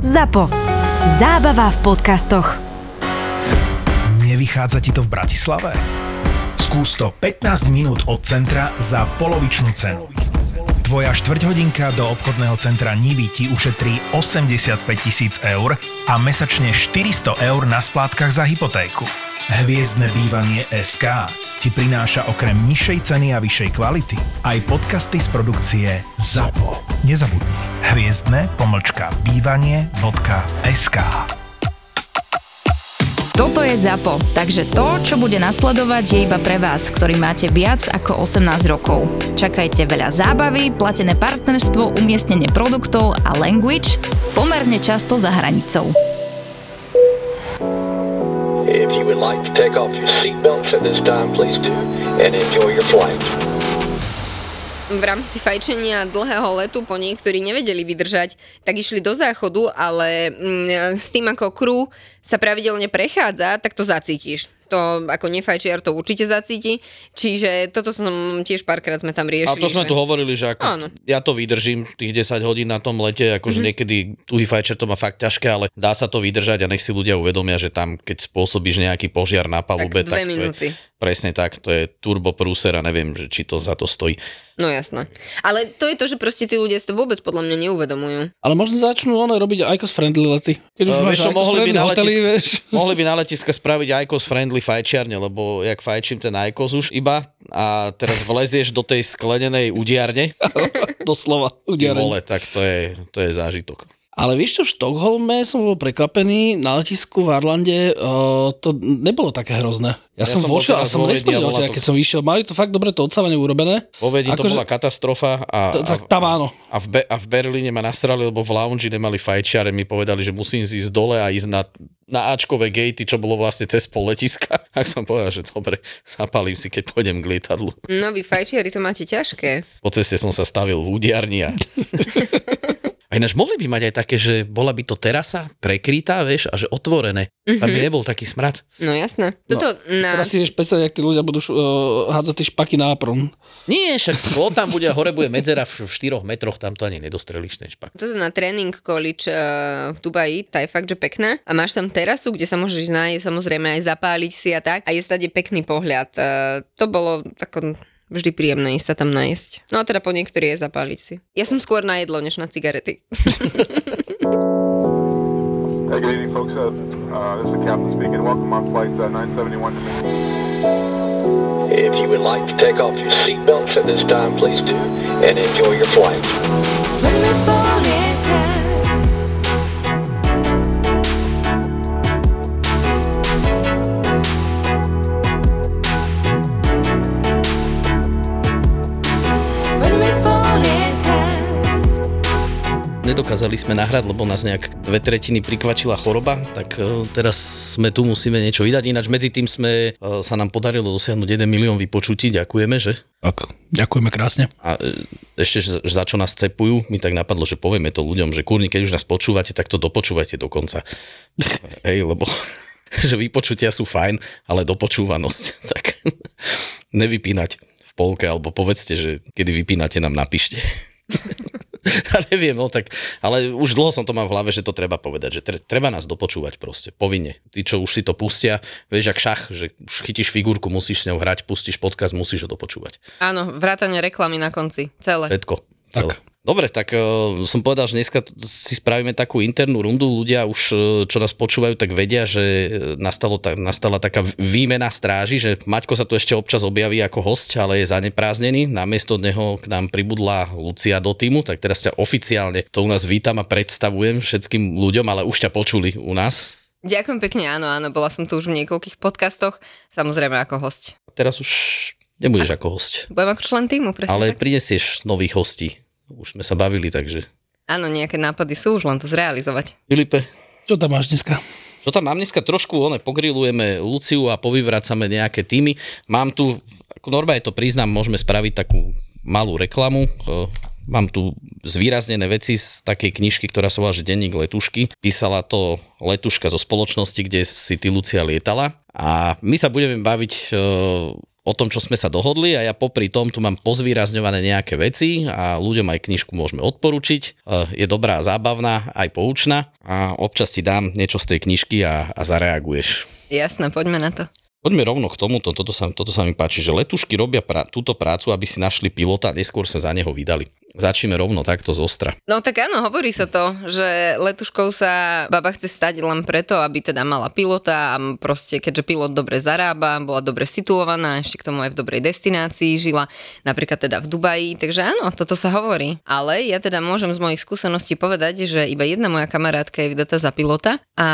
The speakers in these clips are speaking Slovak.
ZAPO. Zábava v podcastoch. Nevychádza ti to v Bratislave? Skús to 15 minút od centra za polovičnú cenu. Tvoja štvrťhodinka do obchodného centra Nivy ti ušetrí 85 tisíc eur a mesačne 400 eur na splátkach za hypotéku. Hviezdne bývanie SK ti prináša okrem nižšej ceny a vyššej kvality aj podcasty z produkcie ZAPO. Nezabudni. Hviezdne pomlčka bývanie.sk Toto je ZAPO, takže to, čo bude nasledovať, je iba pre vás, ktorý máte viac ako 18 rokov. Čakajte veľa zábavy, platené partnerstvo, umiestnenie produktov a language pomerne často za hranicou. If you would like to take off your seatbelts at this time, please do, and enjoy your flight. v rámci fajčenia dlhého letu po niektorí nevedeli vydržať, tak išli do záchodu, ale mm, s tým ako crew sa pravidelne prechádza, tak to zacítiš. To ako nefajčiar to určite zacíti, čiže toto som tiež párkrát sme tam A riešili. to sme že... tu hovorili, že ako Áno. ja to vydržím tých 10 hodín na tom lete, akože mm-hmm. niekedy tuhý fajčer to má fakt ťažké, ale dá sa to vydržať a nech si ľudia uvedomia, že tam keď spôsobíš nejaký požiar na palube, dve tak, to minúty. je, presne tak, to je turbo prúser a neviem, že či to za to stojí. No jasné. Ale to je to, že proste tí ľudia si to vôbec podľa mňa neuvedomujú. Ale možno začnú ono robiť ICOS friendly lety. Keď už No, máš čo, mohli by, friendly na hotely, vieš. mohli by na letiska spraviť ICOS friendly fajčiarne, lebo jak fajčím ten ICOS už iba a teraz vlezieš do tej sklenenej udiarne, Doslova. ty udiareň. vole, tak to je, to je zážitok. Ale vieš čo, v Štokholme som bol prekvapený, na letisku v Arlande uh, to nebolo také hrozné. Ja, Ja som, som vošiel a som nesplnil, to- keď som vyšiel. Mali to fakt dobre to odsávanie urobené. Vo Viedni to Akože- bola katastrofa a, To- tak tam áno. a, v Be- a v Berlíne ma nastrali, lebo v lounge nemali fajčiare, mi povedali, že musím ísť dole a ísť na, na Ačkové gatey, čo bolo vlastne cez pol letiska. Tak som povedal, že dobre, zapalím si, keď pôjdem k lietadlu. No vy fajčiari to máte ťažké. Po ceste som sa stavil v údiarni a... A ináč mohli by mať aj také, že bola by to terasa prekrytá, vieš, a že otvorené. Tam by nebol taký smrad. No jasné. Toto na... Teraz si vieš predstaviť, jak tí ľudia budú uh, hádzať tie špaky na apron. Nie, však sklo tam bude hore bude medzera v 4 metroch, tam to ani nedostrelíš ten špak. Toto na tréning college uh, v Dubaji, tá je fakt, že pekná. A máš tam terasu, kde sa môžeš nájsť, samozrejme aj zapáliť si a tak. A je stade pekný pohľad. Uh, to bolo tako vždy príjemné ísť sa tam nájsť. No a teda po niektorí je zapáliť si. Ja som skôr na jedlo, než na cigarety. Hey, good evening, folks. Uh, uh, this is the captain speaking. Welcome on flight uh, 971 to me. If you would like to take off your seatbelts at this time, please do, and enjoy your flight. Nedokázali sme nahrať, lebo nás nejak dve tretiny prikvačila choroba, tak e, teraz sme tu, musíme niečo vydať. Ináč medzi tým sme, e, sa nám podarilo dosiahnuť 1 milión vypočutí, ďakujeme, že? Tak, ďakujeme krásne. A e, ešte, za čo nás cepujú, mi tak napadlo, že povieme to ľuďom, že kurni, keď už nás počúvate, tak to dopočúvajte do konca. Hej, lebo že vypočutia sú fajn, ale dopočúvanosť, tak nevypínať v polke, alebo povedzte, že kedy vypínate, nám napíšte. A neviem, no tak, ale už dlho som to mal v hlave, že to treba povedať, že tre, treba nás dopočúvať proste, povinne. Tí, čo už si to pustia, vieš, ak šach, že už chytíš figurku, musíš s ňou hrať, pustíš podcast, musíš ho dopočúvať. Áno, vrátane reklamy na konci. Celé. Všetko. Celé. Dobre, tak uh, som povedal, že dneska si spravíme takú internú rundu. Ľudia už, uh, čo nás počúvajú, tak vedia, že uh, nastalo ta, nastala taká výmena stráži, že Maťko sa tu ešte občas objaví ako host, ale je zanepráznený. Namiesto neho k nám pribudla Lucia do týmu, tak teraz ťa oficiálne to u nás vítam a predstavujem všetkým ľuďom, ale už ťa počuli u nás. Ďakujem pekne, áno, áno, bola som tu už v niekoľkých podcastoch, samozrejme ako host. Teraz už nebudeš ako host, Budem ako člen týmu, presne ale tak. prinesieš nových hostí. Už sme sa bavili, takže... Áno, nejaké nápady sú, už len to zrealizovať. Filipe, Čo tam máš dneska? Čo tam mám dneska trošku, one, pogrilujeme Luciu a povyvracame nejaké týmy. Mám tu, ako normálne to priznám, môžeme spraviť takú malú reklamu. E, Mám tu zvýraznené veci z takej knižky, ktorá sa volá, že Denník letušky. Písala to letuška zo spoločnosti, kde si ty Lucia lietala. A my sa budeme baviť e, o tom, čo sme sa dohodli a ja popri tom tu mám pozvýrazňované nejaké veci a ľuďom aj knižku môžeme odporučiť. E, Je dobrá, zábavná, aj poučná a občas ti dám niečo z tej knižky a, a zareaguješ. Jasné, poďme na to. Poďme rovno k tomuto, toto sa, toto sa mi páči, že letušky robia pra, túto prácu, aby si našli pilota a neskôr sa za neho vydali. Začneme rovno takto z ostra. No tak áno, hovorí sa to, že letuškou sa baba chce stať len preto, aby teda mala pilota a proste keďže pilot dobre zarába, bola dobre situovaná, ešte k tomu aj v dobrej destinácii, žila napríklad teda v Dubaji, takže áno, toto sa hovorí. Ale ja teda môžem z mojich skúseností povedať, že iba jedna moja kamarátka je vydatá za pilota a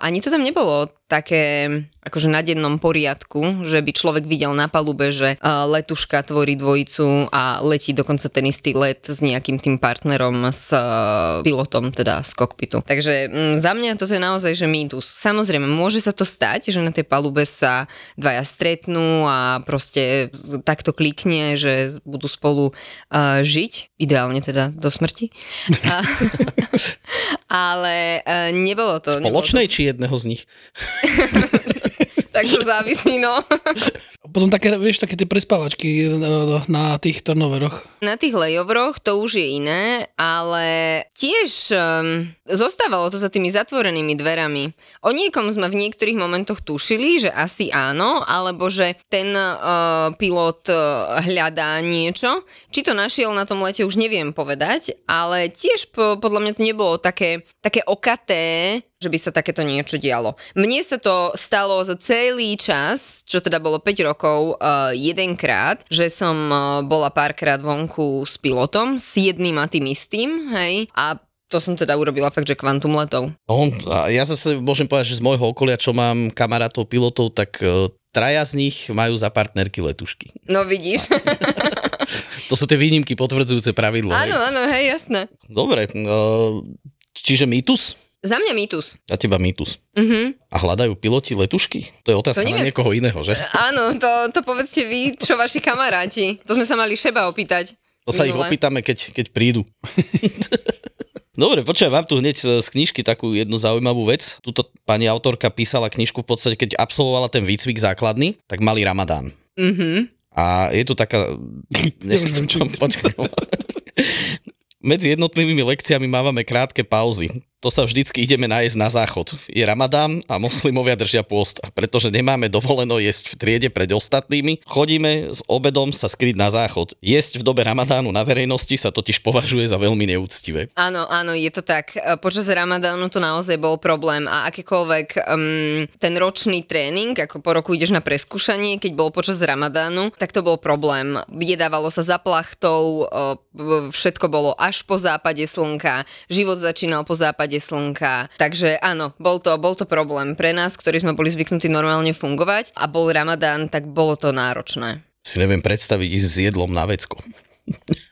ani to tam nebolo také akože na dennom poriadku, že by človek videl na palube, že uh, letuška tvorí dvojicu a letí dokonca ten istý let s nejakým tým partnerom, s uh, pilotom, teda z kokpitu. Takže mm, za mňa to je naozaj, že mýtus. Samozrejme, môže sa to stať, že na tej palube sa dvaja stretnú a proste takto klikne, že budú spolu uh, žiť, ideálne teda do smrti. A, ale uh, nebolo to. nebolo to- Spoločnej či jedného z nich? tak to závisí, no. Potom také, vieš, také tie prespávačky e, na tých turnoveroch. Na tých lejovroch to už je iné, ale tiež um, zostávalo to za tými zatvorenými dverami. O niekom sme v niektorých momentoch tušili, že asi áno, alebo že ten uh, pilot uh, hľadá niečo. Či to našiel na tom lete, už neviem povedať, ale tiež po, podľa mňa to nebolo také, také okaté, že by sa takéto niečo dialo. Mne sa to stalo za celý čas, čo teda bolo 5 rokov, uh, jedenkrát, že som uh, bola párkrát vonku s pilotom, s jedným a tým istým, hej, a to som teda urobila fakt, že kvantum letov. No, a ja zase môžem povedať, že z môjho okolia, čo mám kamarátov pilotov, tak e, traja z nich majú za partnerky letušky. No vidíš. To sú tie výnimky potvrdzujúce pravidlo. áno, áno, hej, jasné. Dobre, e, čiže mýtus? Za mňa mýtus. Za teba mýtus. Mhm. A hľadajú piloti letušky? To je otázka To na neviem. niekoho iného, že? Áno, to, to povedzte vy, čo vaši kamaráti. To sme sa mali šeba opýtať. To sa ich minule. opýtame, keď, keď prídu. Dobre, počujem, mám tu hneď z knižky takú jednu zaujímavú vec. Tuto pani autorka písala knižku v podstate, keď absolvovala ten výcvik základný, tak mali ramadán. Mhm. A je tu taká... Nechcem, čo... Počkaj. Medzi jednotlivými lekciami mávame krátke pauzy. To sa vždycky ideme nájsť na záchod. Je ramadán a moslimovia držia pôst. A pretože nemáme dovoleno jesť v triede pred ostatnými, chodíme s obedom sa skryť na záchod. Jesť v dobe ramadánu na verejnosti sa totiž považuje za veľmi neúctivé. Áno, áno, je to tak. E, Počas Ramadánu to naozaj bol problém a akýkoľvek um, ten ročný tréning, ako po roku ideš na preskúšanie, keď bol počas Ramadánu, tak to bol problém. Jedávalo sa za plachtou, e, všetko bolo až po západe slnka, život začínal po západe slnka. Takže áno, bol to, bol to problém pre nás, ktorí sme boli zvyknutí normálne fungovať a bol Ramadán, tak bolo to náročné. Si neviem predstaviť ísť s jedlom na vecko.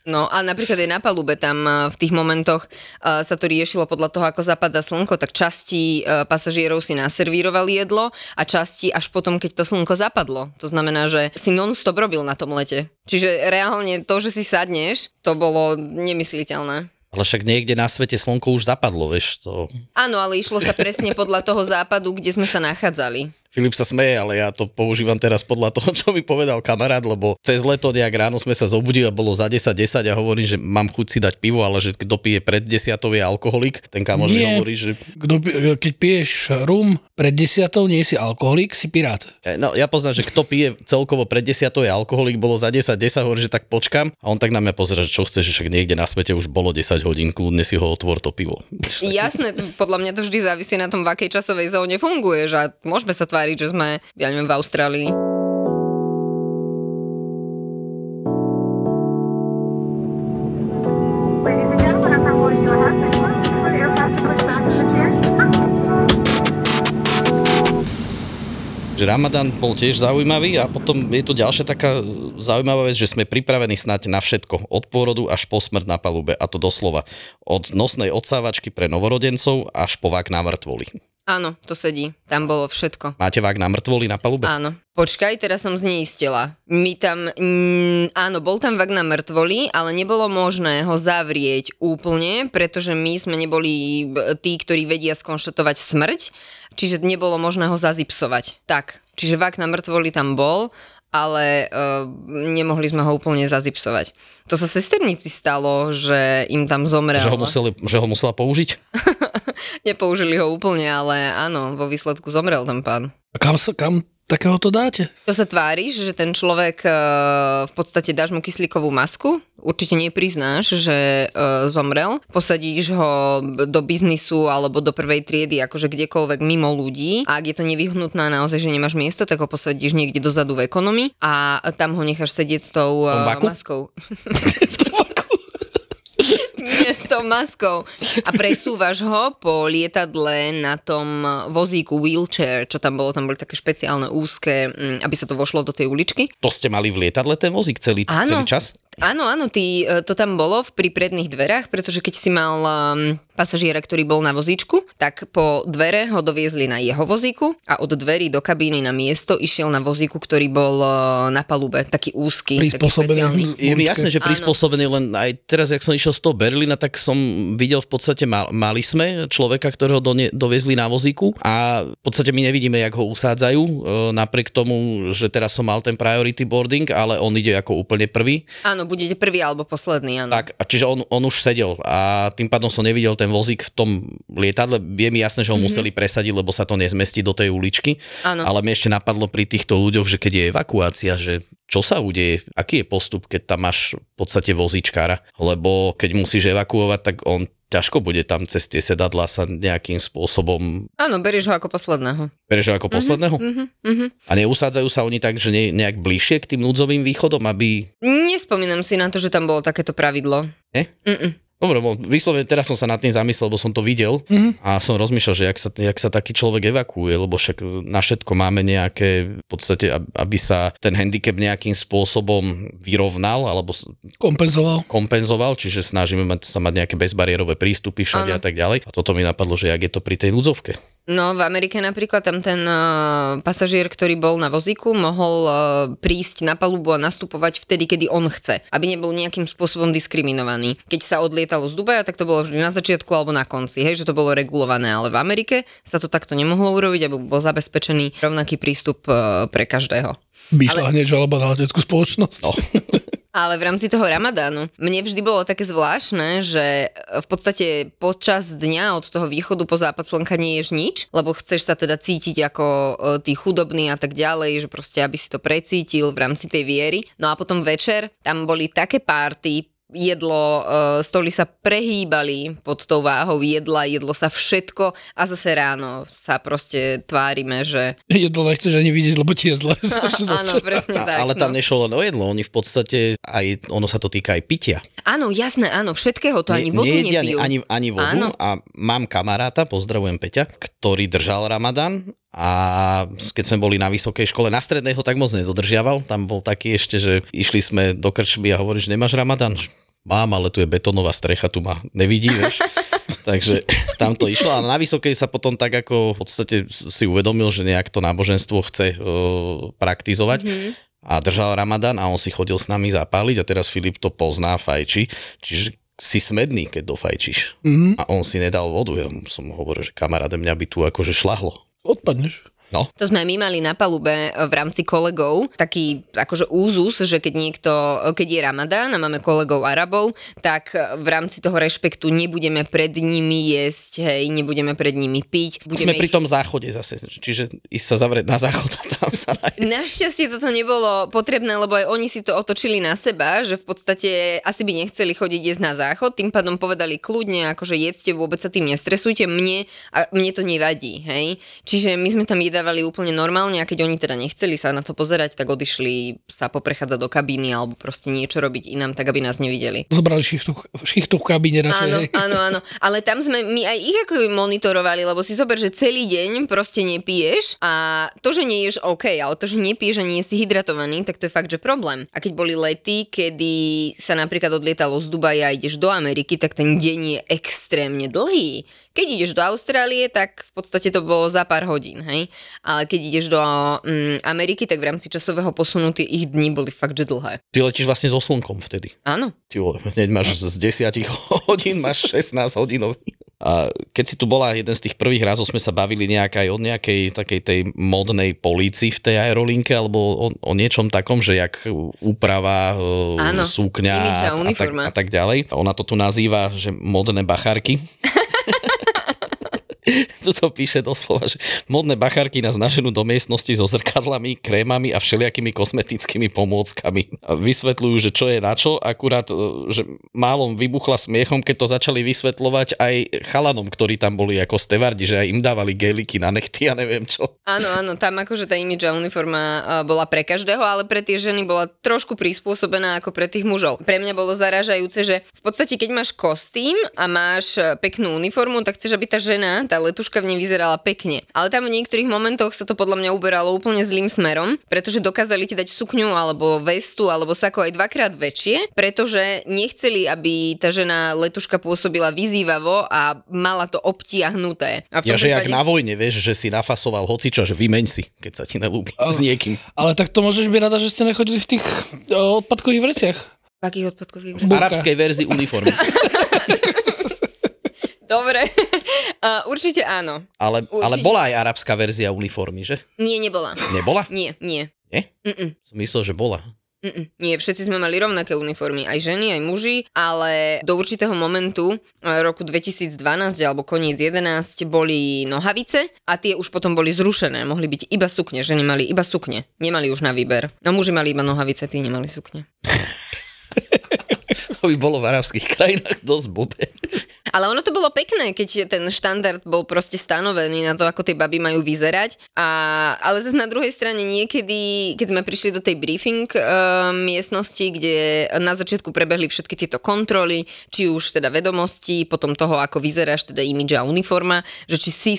No a napríklad aj na palube tam eh, v tých momentoch eh, sa to riešilo podľa toho, ako zapadá slnko, tak časti eh, pasažierov si naservírovali jedlo a časti až potom, keď to slnko zapadlo. To znamená, že si non-stop robil na tom lete. Čiže reálne to, že si sadneš, to bolo nemysliteľné. Ale však niekde na svete slnko už zapadlo, vieš, to... Áno, ale išlo sa presne podľa toho západu, kde sme sa nachádzali. Filip sa smeje, ale ja to používam teraz podľa toho, čo mi povedal kamarát, lebo cez leto nejak ráno sme sa zobudili a bolo za 10-10 a hovorím, že mám chuť si dať pivo, ale že kto pije pred desiatou je alkoholik. Ten kamoš mi hovorí, že... Kdo, keď piješ rum pred desiatou, nie si alkoholik, si pirát. E, No ja poznám, že kto pije celkovo pred desiatou je alkoholik, bolo za 10-10, hovorí, že tak počkam a on tak na mňa pozera, že čo chceš, že však niekde na svete už bolo 10 hodín, kľudne si ho otvor to pivo. Jasné, podľa mňa to vždy závisí na tom, v akej časovej zóne funguješ a môžeme sa tváriť, že sme, ja neviem, v Austrálii. Že Ramadan bol tiež zaujímavý a potom je tu ďalšia taká zaujímavá vec, že sme pripravení snať na všetko, od pôrodu až po smrť na palube a to doslova. Od nosnej odsávačky pre novorodencov až po vák na mŕtvoli. Áno, to sedí. Tam bolo všetko. Máte vák na mŕtvoli na palube? Áno. Počkaj, teraz som zneistila. My tam, mm, áno, bol tam vak na mŕtvoli, ale nebolo možné ho zavrieť úplne, pretože my sme neboli tí, ktorí vedia skonštatovať smrť, čiže nebolo možné ho zazipsovať. Tak, čiže vak na mŕtvoli tam bol, ale uh, nemohli sme ho úplne zazipsovať. To sa sesternici stalo, že im tam zomrel. Že ho, museli, že ho musela použiť? Nepoužili ho úplne, ale áno, vo výsledku zomrel ten pán. A kam, sa, kam takého to dáte? To sa tváriš, že ten človek uh, v podstate dáš mu kyslíkovú masku, určite nepriznáš, že uh, zomrel, posadíš ho do biznisu alebo do prvej triedy, akože kdekoľvek mimo ľudí a ak je to nevyhnutné naozaj, že nemáš miesto, tak ho posadíš niekde dozadu v ekonomii a tam ho necháš sedieť s tou uh, maskou. Nie, s tou maskou. A presúvaš ho po lietadle na tom vozíku wheelchair, čo tam bolo, tam boli také špeciálne úzke, mm, aby sa to vošlo do tej uličky. To ste mali v lietadle ten vozík celý, Áno. celý čas? Áno, áno, ty, e, to tam bolo v pri predných dverách, pretože keď si mal um, pasažiera, ktorý bol na vozíčku, tak po dvere ho doviezli na jeho vozíku a od dverí do kabíny na miesto išiel na vozíku, ktorý bol uh, na palube, taký úzky, taký špeciálny. Je mi jasné, že prispôsobený, len aj teraz, jak som išiel z toho Berlína, tak som videl v podstate, mal, mali sme človeka, ktorého do, doviezli na vozíku a v podstate my nevidíme, jak ho usádzajú, e, napriek tomu, že teraz som mal ten priority boarding, ale on ide ako úplne prvý. Áno, budete prvý alebo posledný, áno. Tak, a čiže on, on už sedel a tým pádom som nevidel ten vozík v tom lietadle. Je mi jasné, že ho mm-hmm. museli presadiť, lebo sa to nezmestí do tej uličky. Áno. Ale mi ešte napadlo pri týchto ľuďoch, že keď je evakuácia, že čo sa udeje, aký je postup, keď tam máš v podstate vozíčkára, lebo keď musíš evakuovať, tak on ťažko bude tam cez tie sedadlá sa nejakým spôsobom... Áno, berieš ho ako posledného. Berieš ho ako Mhm, posledného? mhm, mhm. A neusádzajú sa oni tak, že ne, nejak bližšie k tým núdzovým východom, aby... Nespomínam si na to, že tam bolo takéto pravidlo. Ne? Mm-mm. Dobre, bo vyslovene teraz som sa nad tým zamyslel, lebo som to videl Mhm. a som rozmýšľal, že jak sa, jak sa taký človek evakuuje, lebo však na všetko máme nejaké, v podstate, ab- aby sa ten handicap nejakým spôsobom vyrovnal alebo Kompenzoval. kompenzoval, čiže snažíme mať, sa mať nejaké bezbariérové prístupy všade Áno. a tak ďalej. A toto mi napadlo, že jak je to pri tej núdzovke. No, v Amerike napríklad tam ten uh, pasažier, ktorý bol na vozíku, mohol uh, prísť na palubu a nastupovať vtedy, kedy on chce, aby nebol nejakým spôsobom diskriminovaný. Keď sa odlietalo z Dubaja, tak to bolo vždy na začiatku alebo na konci, hej, že to bolo regulované, ale v Amerike sa to takto nemohlo urobiť, aby bol zabezpečený rovnaký prístup uh, pre každého. Vyšla hneď žaloba na leteckú spoločnosť. No. Ale v rámci toho ramadánu mne vždy bolo také zvláštne, že v podstate počas dňa od toho východu po západ slnka nie ješ nič, lebo chceš sa teda cítiť ako e, tí chudobní a tak ďalej, že proste aby si to precítil v rámci tej viery. No a potom večer tam boli také párty, jedlo, e, stoly sa prehýbali pod tou váhou jedla, jedlo sa všetko a zase ráno sa proste tvárime, že... Jedlo nechceš ani vidieť, lebo ti je zle. Áno, presne tak. A, ale tam no. nešlo len o jedlo, oni v podstate aj, ono sa to týka aj pitia. Áno, jasné, áno, všetkého, to ani vodu nejedia nepijú. ani, ani vodu Áno. a mám kamaráta, pozdravujem Peťa, ktorý držal Ramadán a keď sme boli na vysokej škole, na strednej ho tak moc nedodržiaval, tam bol taký ešte, že išli sme do krčmy a hovoríš, nemáš Ramadán? Mám, ale tu je betónová strecha, tu ma nevidí, vieš. Takže tam to išlo a na vysokej sa potom tak ako v podstate si uvedomil, že nejak to náboženstvo chce uh, praktizovať Mhm. a držal Ramadán a on si chodil s nami zapáliť a teraz Filip to pozná, fajči, čiže si smedný, keď dofajčíš. Mhm. A on si nedal vodu. Ja som mu hovoril, že kamaráde, mňa by tu akože šlahlo. Odpadneš. No, To sme my mali na palube e, v rámci kolegov, taký akože úzus, že keď niekto, keď je Ramadán a máme kolegov Arabov, tak v rámci toho rešpektu nebudeme pred nimi jesť, hej, nebudeme pred nimi piť. sme Budeme pri tom záchode zase, čiže ísť sa zavrieť na záchod a tam sa nájsť. Našťastie toto nebolo potrebné, lebo aj oni si to otočili na seba, že v podstate asi by nechceli chodiť jesť na záchod, tým pádom povedali kľudne, akože jedzte, vôbec sa tým nestresujte, mne, a mne to nevadí, hej. Čiže my sme tam jedávali úplne normálne a keď oni teda nechceli sa na to pozerať, tak odišli sa poprechádzať do kabíny alebo proste niečo robiť inám, tak aby nás nevideli. Zobrali šichtu, šichtu v kabíne radšej. Áno, hej. áno, áno. Ale tam sme my aj ich ako monitorovali, lebo si zober, že celý deň proste nepiješ a to, že nie ješ OK, ale to, že nepiješ a nie si hydratovaný, tak to je fakt, že problém. A keď boli lety, kedy sa napríklad odlietalo z Dubaja a ideš do Ameriky, tak ten deň je extrémne dlhý. Keď ideš do Austrálie, tak v podstate to bolo za pár hodín, hej. Ale keď ideš do mm, Ameriky, tak v rámci časového posunu tie ich dni boli fakt, že dlhé. Ty letíš vlastne so slnkom vtedy. Áno. Ty vole, hneď máš z 10 hodín, máš 16 hodinový. A keď si tu bola jeden z tých prvých razov, sme sa bavili nejak aj o nejakej takej tej modnej polícii v tej aerolinke, alebo o, o niečom takom, že jak úprava, e, Áno, súkňa a a, tak, a tak ďalej. Ona to tu nazýva, že modné bachárky. tu to píše doslova, že modné bachárky nás naženú do miestnosti so zrkadlami, krémami a všelijakými kozmetickými pomôckami. Vysvetľujú, že čo je na čo, akurát, e, že málom vybuchla smiechom, keď to začali vysvetľovať aj chalanom, ktorí tam boli ako stevardi, že aj im dávali geliky na nechty a neviem čo. Áno, áno, tam akože tá imidž a uniforma a, bola pre každého, ale pre tie ženy bola trošku prispôsobená ako pre tých mužov. Pre mňa bolo zaražajúce, že v podstate keď máš kostým a máš e, peknú uniformu, tak chceš, aby tá žena, tá letuška v nej vyzerala pekne. Ale tam v niektorých momentoch sa to podľa mňa uberalo úplne zlým smerom, pretože dokázali ti dať sukňu alebo vestu alebo sako aj dvakrát väčšie, pretože nechceli, aby tá žena letuška pôsobila vyzývavo a mala to obtiahnuté. A v Ja, že jak prípade- na vojne, vieš, že si nafasoval hocičo, že vymeň si, keď sa ti nelúbi s niekým. Ale tak to môžeš byť rada, že ste nechodili v tých o, odpadkových vreciach. V akých odpadkových? V arabskej verzii uniformy. Dobre, uh, určite áno. Ale, Určite. ale bola aj arabská verzia uniformy, že? Nie, nebola. Nebola? Nie, nie. Nie? Mm-mm. Som myslel, že bola. Mm-mm. Nie, všetci sme mali rovnaké uniformy, aj ženy, aj muži, ale do určitého momentu, eh, roku 2012 alebo koniec 11, boli nohavice a tie už potom boli zrušené. Mohli byť iba sukne, ženy mali iba sukne, nemali už na výber. No muži mali iba nohavice, tí nemali sukne. To by bolo v arabských krajinách dosť blbé. Ale ono to bolo pekné, keď ten štandard bol proste stanovený na to, ako tie baby majú vyzerať. A, ale zase na druhej strane niekedy, keď sme prišli do tej briefing uh, miestnosti, kde na začiatku prebehli všetky tieto kontroly, či už teda vedomosti, potom toho, ako vyzeráš, teda imidž a uniforma, že či si,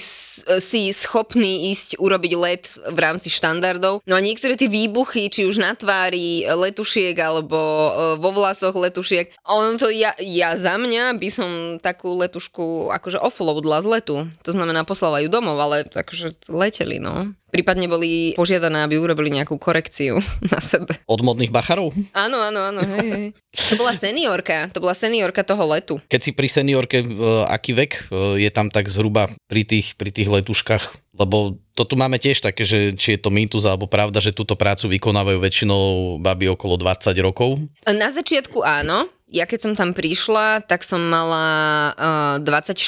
si schopný ísť urobiť let v rámci štandardov. No a niektoré tie výbuchy, či už na tvári letušiek alebo uh, vo vlasoch letušiek, ono to ja, ja za mňa by som takú letušku akože offloadla z letu. To znamená poslala ju domov, ale takže leteli, no. Prípadne boli požiadané, aby urobili nejakú korekciu na sebe. Od modných bacharov? Áno, áno, áno, hej, hej. To bola seniorka, to bola seniorka toho letu. Keď si pri seniorke, e, aký vek e, je tam tak zhruba pri tých, pri tých letuškách? Lebo to tu máme tiež také, že či je to mýtus alebo pravda, že túto prácu vykonávajú väčšinou baby okolo 20 rokov. Na začiatku áno, ja keď som tam prišla, tak som mala uh, 24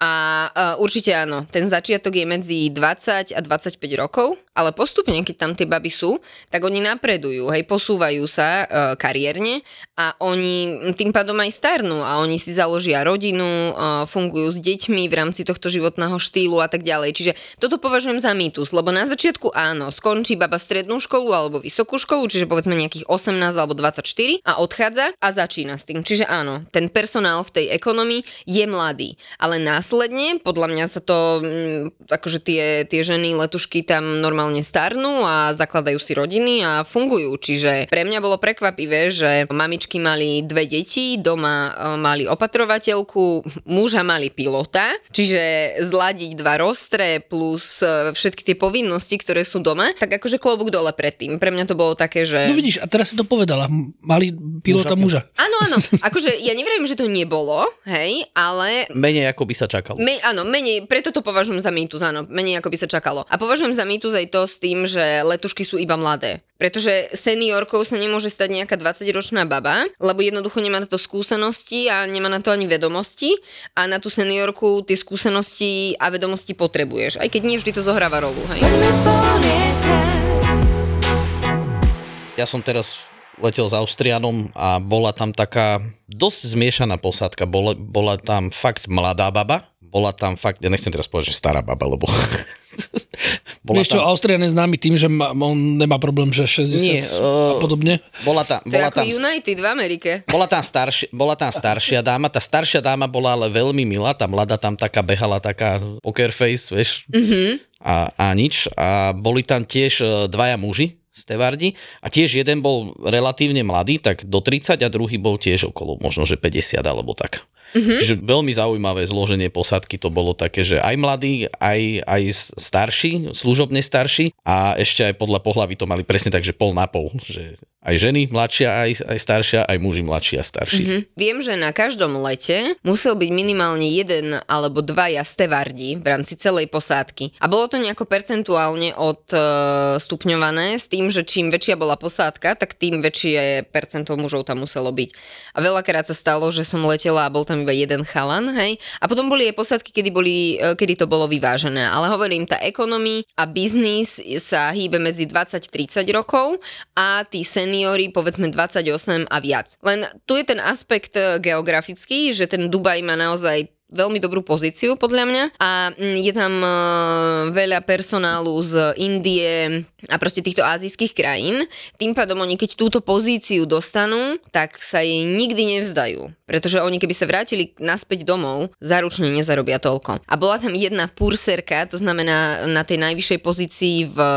a uh, určite áno, ten začiatok je medzi 20 a 25 rokov, ale postupne, keď tam tie baby sú, tak oni napredujú, hej, posúvajú sa uh, kariérne a oni tým pádom aj starnú a oni si založia rodinu, uh, fungujú s deťmi v rámci tohto životného štýlu a tak ďalej. Čiže toto považujem za mýtus, lebo na začiatku áno, skončí baba strednú školu alebo vysokú školu, čiže povedzme nejakých 18 alebo 24 a odchádza a začína s tým. Čiže áno, ten personál v tej ekonomii je mladý, ale následne podľa mňa sa to, mm, akože tie, tie ženy letušky tam normálne starnú a zakladajú si rodiny a fungujú. Čiže pre mňa bolo prekvapivé, že mamičky mali dve deti, doma e, mali opatrovateľku, muža mali pilota, čiže zladiť dva rostre plus e, všetky tie povinnosti, ktoré sú doma, tak akože klobúk dole predtým. Pre mňa to bolo také, že... No vidíš, a teraz si to povedala. Mali pilota muža. Áno, áno, akože ja neviem, že to nebolo, hej, ale Menej ako by sa čakalo. Me, áno, menej, preto to považujem za mýtus, áno, menej ako by sa čakalo. A považujem za mýtus aj to s tým, že letušky sú iba mladé. Pretože seniorkou sa nemôže stať nejaká 20-ročná baba, lebo jednoducho nemá na to skúsenosti a nemá na to ani vedomosti a na tú seniorku tie skúsenosti a vedomosti potrebuješ. Aj keď nie vždy to zohráva rolu, hej. Ja som teraz letel s Austrianom a bola tam taká dosť zmiešaná posádka. Bola, bola tam fakt mladá baba, bola tam fakt, ja nechcem teraz povedať, že stará baba, lebo... bola Vieš čo, Austrian je známy tým, že má, on nemá problém, že 60 Nie, a uh, podobne. bola tam, To je bola ako tam, United v Amerike. bola tam, starši, bola tam staršia dáma, tá staršia dáma bola ale veľmi milá, tá mladá tam taká behala, taká poker face, vieš, mm-hmm. a, a nič. A boli tam tiež e, dvaja muži, stevardi, a tiež jeden bol relatívne mladý, tak do 30 a druhý bol tiež okolo možno, že 50 alebo tak. Mm-hmm. Čiže veľmi zaujímavé zloženie posádky to bolo také, že aj mladí, aj, aj starší, služobne starší a ešte aj podľa pohlavy to mali presne tak, že pol na pol, že Aj ženy mladšia, aj, aj staršia, aj muži mladší a starší. Hm. Viem, že na každom lete musel byť minimálne jeden alebo dvaja stevardi v rámci celej posádky. A bolo to nejako percentuálne odstupňované s tým, že čím väčšia bola posádka, tak tým väčšie percento mužov tam muselo byť. A veľakrát sa stalo, že som letela a bol tam iba jeden chalan, hej. A potom boli aj posádky, kedy, boli, e, kedy to bolo vyvážené. Ale hovorím, tá ekonomii a biznis sa hýbe medzi 20-30 rokov a tí seniori povedzme 28 a viac. Len tu je ten aspekt e, geografický, že ten Dubaj má naozaj veľmi dobrú pozíciu podľa mňa a mm, je tam e, veľa personálu z Indie a proste týchto azijských krajín. Tým pádom oni keď túto pozíciu dostanú, tak sa jej nikdy nevzdajú. Pretože oni keby sa vrátili naspäť domov, záručne nezarobia toľko. A bola tam jedna purserka, to znamená na tej najvyššej pozícii v e,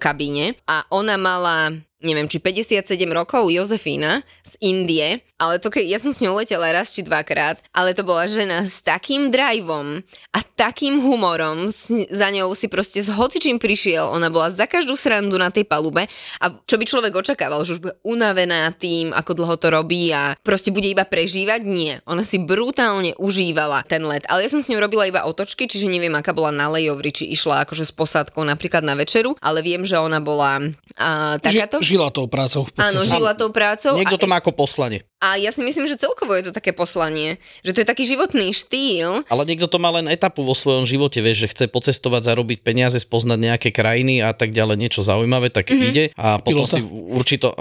kabíne a ona mala neviem, či 57 rokov Jozefína z Indie, ale to keď, ja som s ňou letela raz či dvakrát, ale to bola žena s takým driveom a takým humorom, s, za ňou si proste s hocičím prišiel, ona bola za každú srandu na tej palube a čo by človek očakával, že už bude unavená tým, ako dlho to robí a proste bude iba prežívať, nie. Ona si brutálne užívala ten let, ale ja som s ňou robila iba otočky, čiže neviem, aká bola na lejovri, či išla akože s posádkou napríklad na večeru, ale viem, že ona bola uh, takáto. Ži, žila tou prácou v podstate. Áno, žila tou prácou. Niekto to má ako poslanie. A ja si myslím, že celkovo je to také poslanie, že to je taký životný štýl. Ale niekto to má len etapu vo svojom živote, vieš, že chce pocestovať, zarobiť peniaze, spoznať nejaké krajiny a tak ďalej, niečo zaujímavé, tak mm-hmm. ide a potom Pilota. si určito,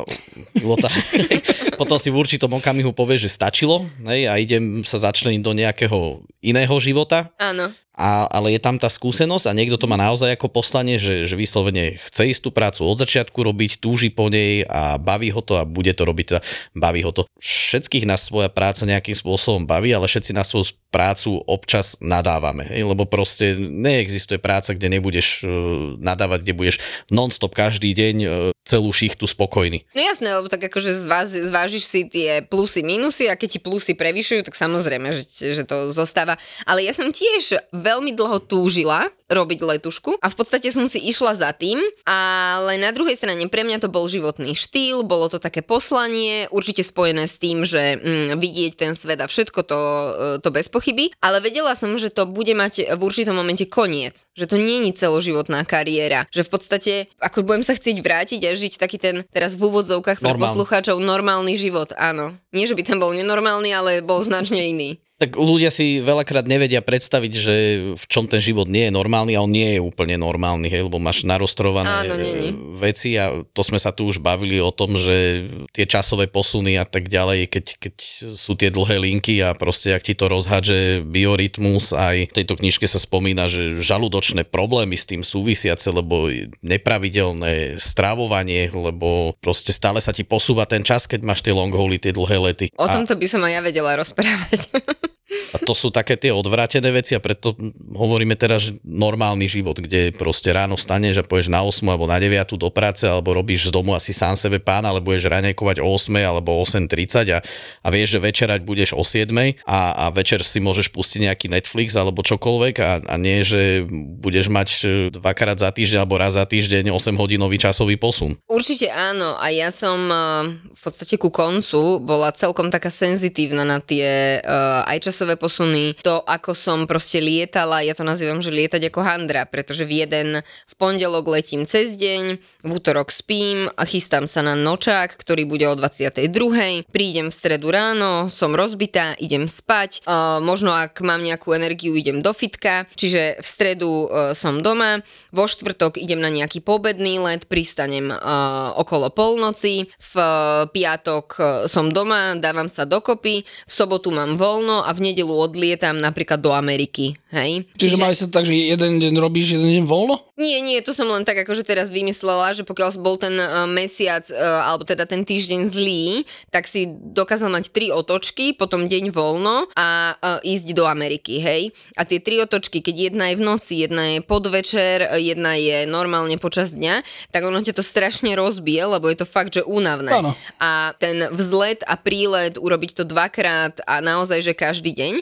pilota, potom si v určitom okamihu povie, že stačilo hej, a idem sa začleniť do nejakého iného života Áno. a, ale je tam tá skúsenosť a niekto to má naozaj ako poslanie, že, že vyslovene chce ísť tú prácu od začiatku robiť, túži po nej a baví ho to a bude to robiť, teda baví ho to. Všetkých nás svoja práca nejakým spôsobom baví, ale všetci na svoju prácu občas nadávame, lebo proste neexistuje práca, kde nebudeš e, nadávať, kde budeš non-stop každý deň e, celú šichtu spokojný. No jasné, lebo tak akože zváž, zvážiš si tie plusy, minusy a keď ti plusy prevyšujú, tak samozrejme, že, že to zostáva. Ale ja som tiež veľmi dlho túžila robiť letušku a v podstate som si išla za tým, ale na druhej strane pre mňa to bol životný štýl, bolo to také poslanie, určite spojené s tým, že mm, vidieť ten svet a všetko to, e, to bez pochyby, ale vedela som, že to bude mať v určitom momente koniec, že to nie je celoživotná kariéra, že v podstate, ako budem sa chcieť vrátiť a žiť taký ten teraz v úvodzovkách pre poslucháčov normálny život, áno. Nie, že by ten bol nenormálny, ale bol značne iný. Tak ľudia si veľakrát nevedia predstaviť, že v čom ten život nie je normálny a on nie je úplne normálny, hej, lebo máš narostrované Áno, nie, nie. e, veci a to sme sa tu už bavili o tom, že tie časové posuny a tak ďalej, keď, keď sú tie dlhé linky a proste ak ti to rozhádže biorytmus, aj v tejto knižke sa spomína, že žalúdočné problémy s tým súvisiace, lebo nepravidelné strávovanie, lebo proste stále sa ti posúva ten čas, keď máš tie long hauly, tie dlhé lety. O tomto by som aj ja vedela rozprávať. a to sú také tie odvrátené veci a preto hovoríme teraz, že normálny život, kde proste ráno staneš a pôjdeš na 8 alebo na 9 do práce alebo robíš z domu asi sám sebe pán, ale budeš raňajkovať o 8 alebo 8.30 a, a vieš, že večerať budeš o 7 a, a večer si môžeš pustiť nejaký Netflix alebo čokoľvek a, a nie, že budeš mať e, dvakrát za týždeň alebo raz za týždeň 8 hodinový časový posun. Určite áno a ja som uh, v podstate ku koncu bola celkom taká senzitívna na tie uh, aj časové posuny, to ako som proste lietala, ja to nazývam, že lietať ako handra, pretože v jeden v pondelok letím cez deň, v útorok spím a chystám sa na nočák, ktorý bude o 22. Prídem v stredu ráno, som rozbitá, idem spať, uh, možno ak mám nejakú energiu, idem do fitka, čiže v stredu uh, som doma, vo štvrtok idem na nejaký pobedný let, pristanem uh, okolo polnoci, v uh, piatok uh, som doma, dávam sa dokopy, v sobotu mám voľno a v nedelu odlietam napríklad do Ameriky, hej? Čiže mali sa tak, že jeden deň robíš, jeden deň voľno? Nie, nie, to som len tak akože teraz vymyslela, že pokiaľ bol ten uh, mesiac, uh, alebo teda ten týždeň zlý, tak si dokázal mať tri otočky, potom deň voľno a uh, ísť do Ameriky, hej? A tie tri otočky, keď jedna je v noci, jedna je podvečer, jedna je normálne počas dňa, tak ono ťa to strašne rozbije, lebo je to fakt, že únavné. Áno. A ten vzlet a prílet urobiť to dvakrát a naozaj, že každý deň,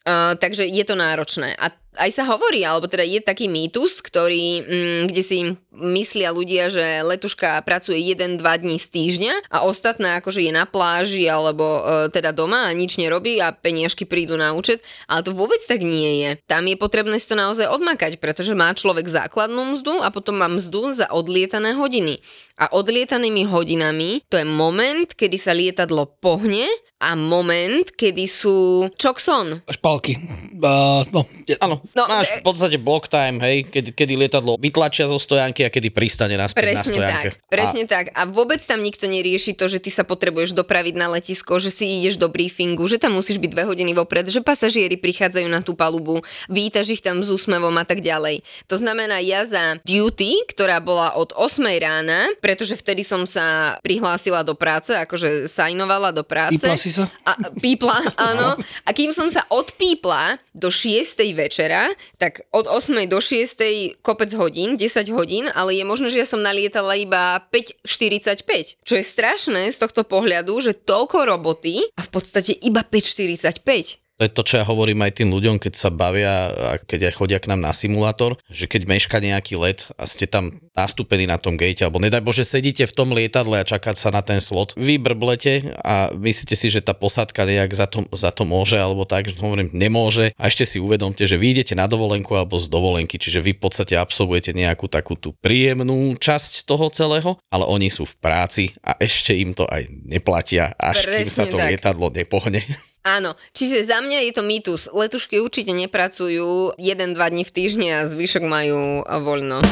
Uh, takže je to náročné. A aj sa hovorí, alebo teda je taký mýtus, ktorý, mm, kde si myslia ľudia, že letuška pracuje 1-2 dní z týždňa a ostatná akože je na pláži alebo e, teda doma a nič nerobí a peniažky prídu na účet, ale to vôbec tak nie je. Tam je potrebné si to naozaj odmakať, pretože má človek základnú mzdu a potom má mzdu za odlietané hodiny. A odlietanými hodinami to je moment, kedy sa lietadlo pohne a moment, kedy sú čokson. Špalky. Uh, no, Áno, No, no, máš e- v podstate block time, hej, kedy, kedy lietadlo vytlačia zo stojanky a kedy pristane naspäť na Presne stojanke. tak, presne tak. A vôbec tam nikto nerieši to, že ty sa potrebuješ dopraviť na letisko, že si ideš do briefingu, že tam musíš byť dve hodiny vopred, že pasažieri prichádzajú na tú palubu, vítaš ich tam s úsmevom a tak ďalej. To znamená, ja za duty, ktorá bola od 8 rána, pretože vtedy som sa prihlásila do práce, akože sajnovala do práce. Pípla si sa? A, pípla, áno. A kým som sa odpípla do 6. večera, tak od 8. do 6. kopec hodín, 10 hodín, ale je možné, že ja som nalietala iba 5.45. Čo je strašné z tohto pohľadu, že toľko roboty a v podstate iba 5.45. To je to, čo ja hovorím aj tým ľuďom, keď sa bavia a keď aj chodia k nám na simulátor, že keď meška nejaký let a ste tam nastúpení na tom gate, alebo nedaj Bože, sedíte v tom lietadle a čakať sa na ten slot, vy brblete a myslíte si, že tá posádka nejak za to, za to môže, alebo tak, že hovorím, nemôže a ešte si uvedomte, že vy idete na dovolenku alebo z dovolenky, čiže vy v podstate absolvujete nejakú takú tú príjemnú časť toho celého, ale oni sú v práci a ešte im to aj neplatia, až kým sa Presne to tak. lietadlo nepohne. Áno, čiže za mňa je to mýtus. Letušky určite nepracujú 1-2 dní v týždni a zvyšok majú voľno.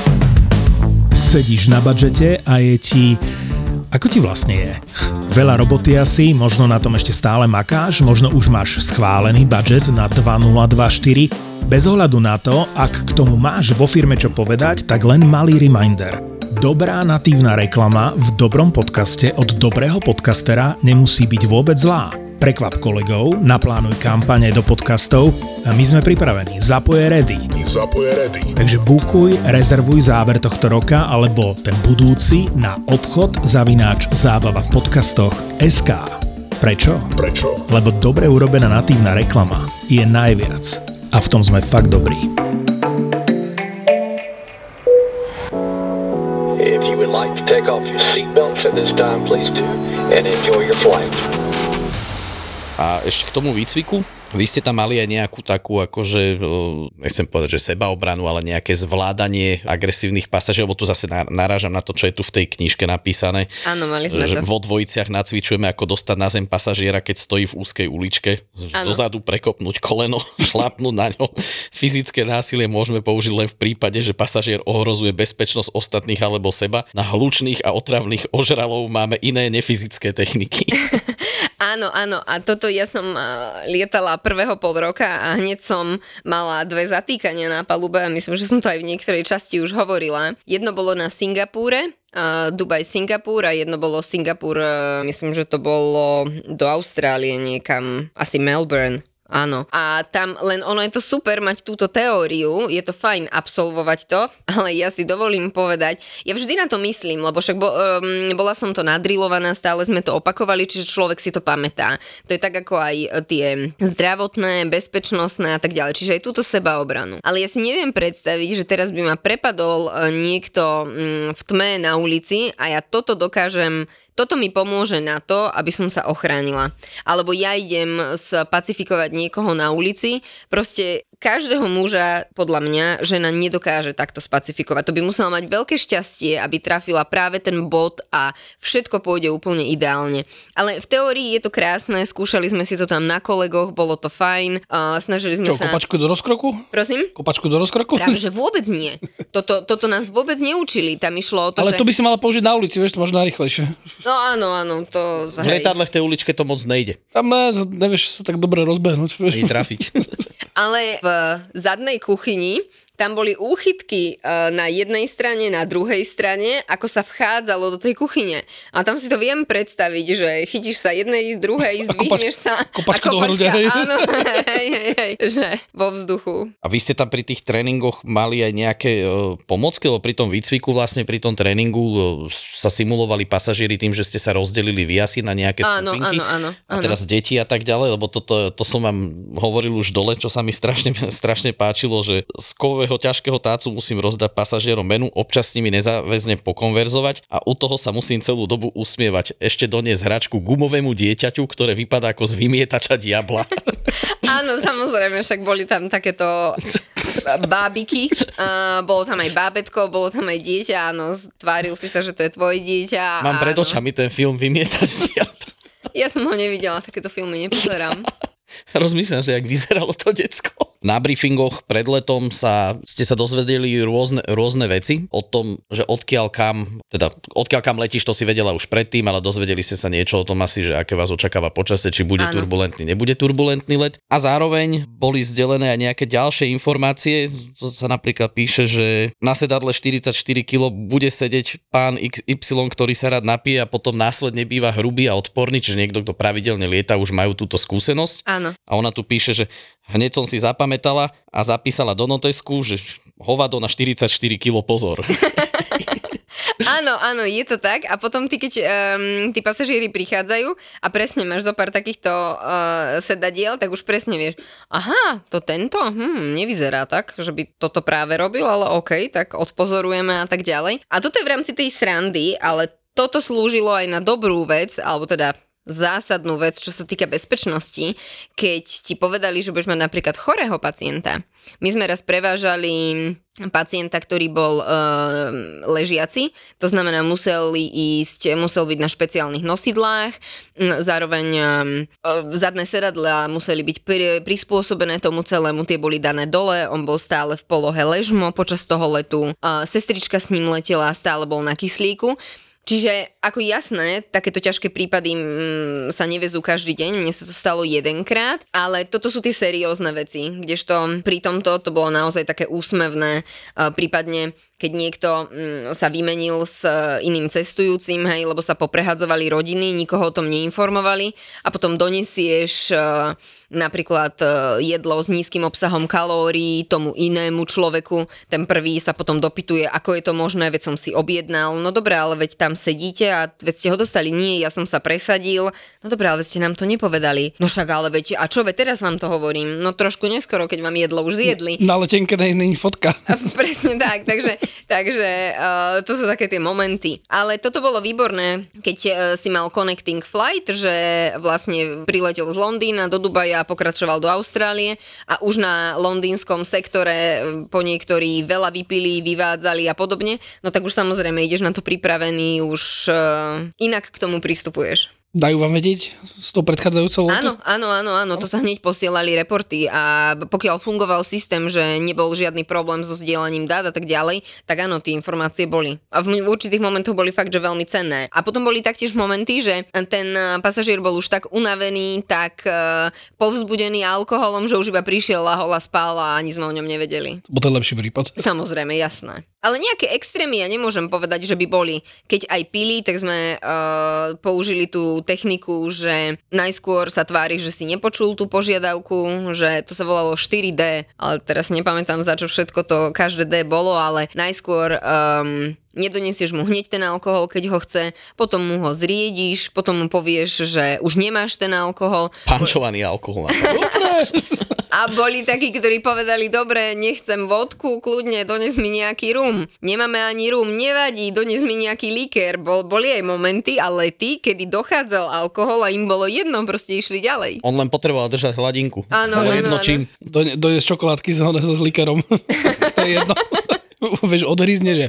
Sedíš na budžete a je ti... Ako ti vlastne je? Veľa roboty asi, možno na tom ešte stále makáš, možno už máš schválený budget na 2024. Bez ohľadu na to, ak k tomu máš vo firme čo povedať, tak len malý reminder. Dobrá natívna reklama v dobrom podcaste od dobrého podcastera nemusí byť vôbec zlá. Prekvap kolegov, naplánuj kampane do podcastov a my sme pripravení. Zapoje ready. Zapoje ready. Takže bukuj, rezervuj záver tohto roka alebo ten budúci na obchod zavináč zábava v podcastoch SK. Prečo? Prečo? Lebo dobre urobená natívna reklama je najviac. A v tom sme fakt dobrí. If you would like to take off your seatbelts at this time, please do, and enjoy your flight. A ešte k tomu výcviku, vy ste tam mali aj nejakú takú, akože, o, nechcem povedať, že sebaobranu, ale nejaké zvládanie agresívnych pasažierov, lebo tu zase na- narážam na to, čo je tu v tej knižke napísané. Áno, mali sme že to. vo dvojiciach nacvičujeme, ako dostať na zem pasažiera, keď stojí v úzkej uličke, Áno. dozadu prekopnúť koleno, šlapnúť na ňo. Fyzické násilie môžeme použiť len v prípade, že pasažier ohrozuje bezpečnosť ostatných alebo seba. Na hlučných a otravných ožralov máme iné nefyzické techniky. Áno, áno. A toto ja som a, lietala prvého pol roka a hneď som mala dve zatýkania na palube a myslím, že som to aj v niektorej časti už hovorila. Jedno bolo na Singapúre, Dubaj Singapur a jedno bolo Singapur, e, myslím, že to bolo do Austrálie niekam, asi Melbourne. Áno. A tam len ono je to super mať túto teóriu, je to fajn absolvovať to, ale ja si dovolím povedať, ja vždy na to myslím, lebo však bo, um, bola som to nadrilovaná, stále sme to opakovali, čiže človek si to pamätá. To je tak ako aj e, tie zdravotné, bezpečnostné a tak ďalej, čiže aj túto sebaobranu. Ale ja si neviem predstaviť, že teraz by ma prepadol e, niekto mm, v tme na ulici a ja toto dokážem toto mi pomôže na to, aby som sa ochránila. Alebo ja idem spacifikovať niekoho na ulici, proste každého muža, podľa mňa, žena nedokáže takto spacifikovať. To by musela mať veľké šťastie, aby trafila práve ten bod a všetko pôjde úplne ideálne. Ale v teórii je to krásne, skúšali sme si to tam na kolegoch, bolo to fajn, uh, snažili sme Čo, sa... kopačku do rozkroku? Prosím? Kopačku do rozkroku? Práve, že vôbec nie. Toto, toto nás vôbec neučili. Tam išlo o to, Ale že... to by si mala použiť na ulici, vieš, to možno najrychlejšie. No áno, áno, to... V lietadle v tej uličke to moc nejde. Tam ne, nevieš sa tak dobre rozbehnúť. Vieš. Ani trafiť. Ale v zadnej kuchyni tam boli úchytky e, na jednej strane, na druhej strane, ako sa vchádzalo do tej kuchyne. A tam si to viem predstaviť, že chytíš sa jednej, druhej, zdvihneš sa kopačku a do hrude, hej. áno, hej, hej, hej, že vo vzduchu. A vy ste tam pri tých tréningoch mali aj nejaké uh, pomocky, lebo pri tom výcviku vlastne, pri tom tréningu uh, sa simulovali pasažieri tým, že ste sa rozdelili vy asi na nejaké Áno, skupinky. áno, áno, A áno. teraz deti a tak ďalej, lebo toto, to som vám hovoril už dole, čo sa mi strašne, strašne páčilo, že z svojho ťažkého tácu musím rozdať pasažierom menu, občas s nimi nezáväzne pokonverzovať a u toho sa musím celú dobu usmievať. Ešte doniesť hračku gumovému dieťaťu, ktoré vypadá ako z vymietača diabla. Áno, samozrejme, však boli tam takéto bábiky, uh, bolo tam aj bábetko, bolo tam aj dieťa, áno, tváril si sa, že to je tvoje dieťa. Mám pred áno. očami ten film Vymietač diabla. Ja som ho nevidela, takéto filmy nepozerám. Rozmýšľam, že jak vyzeralo to decko. Na briefingoch pred letom sa, ste sa dozvedeli rôzne, rôzne veci o tom, že odkiaľ kam, teda odkiaľ kam letíš, to si vedela už predtým, ale dozvedeli ste sa niečo o tom asi, že aké vás očakáva počasie, či bude Áno. turbulentný, nebude turbulentný let. A zároveň boli zdelené aj nejaké ďalšie informácie, to sa napríklad píše, že na sedadle 44 kg bude sedieť pán XY, ktorý sa rád napije a potom následne býva hrubý a odporný, čiže niekto, kto pravidelne lieta, už majú túto skúsenosť. Áno. A ona tu píše, že hneď som si zapamätala a zapísala do notesku, že hovado na 44 kg pozor. Áno, áno, je to tak. A potom ty, keď um, tí pasažieri prichádzajú a presne máš zo pár takýchto uh, sedadiel, tak už presne vieš, aha, to tento, hm, nevyzerá tak, že by toto práve robil, ale OK, tak odpozorujeme a tak ďalej. A toto je v rámci tej srandy, ale toto slúžilo aj na dobrú vec, alebo teda zásadnú vec, čo sa týka bezpečnosti, keď ti povedali, že budeš mať napríklad chorého pacienta. My sme raz prevážali pacienta, ktorý bol e, ležiaci, to znamená museli ísť, musel byť na špeciálnych nosidlách, zároveň e, zadné sedadla museli byť pri, prispôsobené tomu celému, tie boli dané dole, on bol stále v polohe ležmo počas toho letu, e, sestrička s ním letela, stále bol na kyslíku, Čiže ako jasné, takéto ťažké prípady mm, sa nevezú každý deň, mne sa to stalo jedenkrát, ale toto sú tie seriózne veci, kdežto pri tomto to bolo naozaj také úsmevné, prípadne keď niekto mm, sa vymenil s uh, iným cestujúcim, hej, lebo sa poprehadzovali rodiny, nikoho o tom neinformovali a potom donesieš uh, napríklad uh, jedlo s nízkym obsahom kalórií tomu inému človeku, ten prvý sa potom dopytuje, ako je to možné, veď som si objednal, no dobré, ale veď tam sedíte a veď ste ho dostali, nie, ja som sa presadil, no dobré, ale veď ste nám to nepovedali, no však ale veď, a čo, veď teraz vám to hovorím, no trošku neskoro, keď vám jedlo už zjedli. Na letenke není fotka. Presne tak, takže, takže uh, to sú také tie momenty. Ale toto bolo výborné, keď uh, si mal connecting flight, že vlastne priletel z Londýna do Dubaja a pokračoval do Austrálie a už na londýnskom sektore uh, po niektorí veľa vypili, vyvádzali a podobne, no tak už samozrejme ideš na to pripravený, už uh, inak k tomu pristupuješ. Dajú vám vedieť s tou predchádzajúcou letou? Áno, áno, áno, áno, to sa hneď posielali reporty a pokiaľ fungoval systém, že nebol žiadny problém so sdielaním dát a tak ďalej, tak áno, tie informácie boli. A v určitých momentoch boli fakt, že veľmi cenné. A potom boli taktiež momenty, že ten pasažier bol už tak unavený, tak eh, povzbudený alkoholom, že už iba prišiel, a spál a ani sme o ňom nevedeli. Bo to je lepší prípad. Samozrejme, jasné. Ale nejaké extrémy ja nemôžem povedať, že by boli. Keď aj pili, tak sme uh, použili tú techniku, že najskôr sa tvári, že si nepočul tú požiadavku, že to sa volalo 4D, ale teraz nepamätám za čo všetko to každé D bolo, ale najskôr um, nedonesieš mu hneď ten alkohol, keď ho chce, potom mu ho zriedíš, potom mu povieš, že už nemáš ten alkohol. Pančovaný alkohol. A boli takí, ktorí povedali, dobre, nechcem vodku, kľudne, dones mi nejaký rum. Nemáme ani rum, nevadí, dones mi nejaký likér. Bol, boli aj momenty a lety, kedy dochádzal alkohol a im bolo jedno, proste išli ďalej. On len potreboval držať hladinku. Áno, áno, jedno áno. čím. Do, dojsť čokoládky s, s likerom. to je jedno. Vieš, odhryzne, že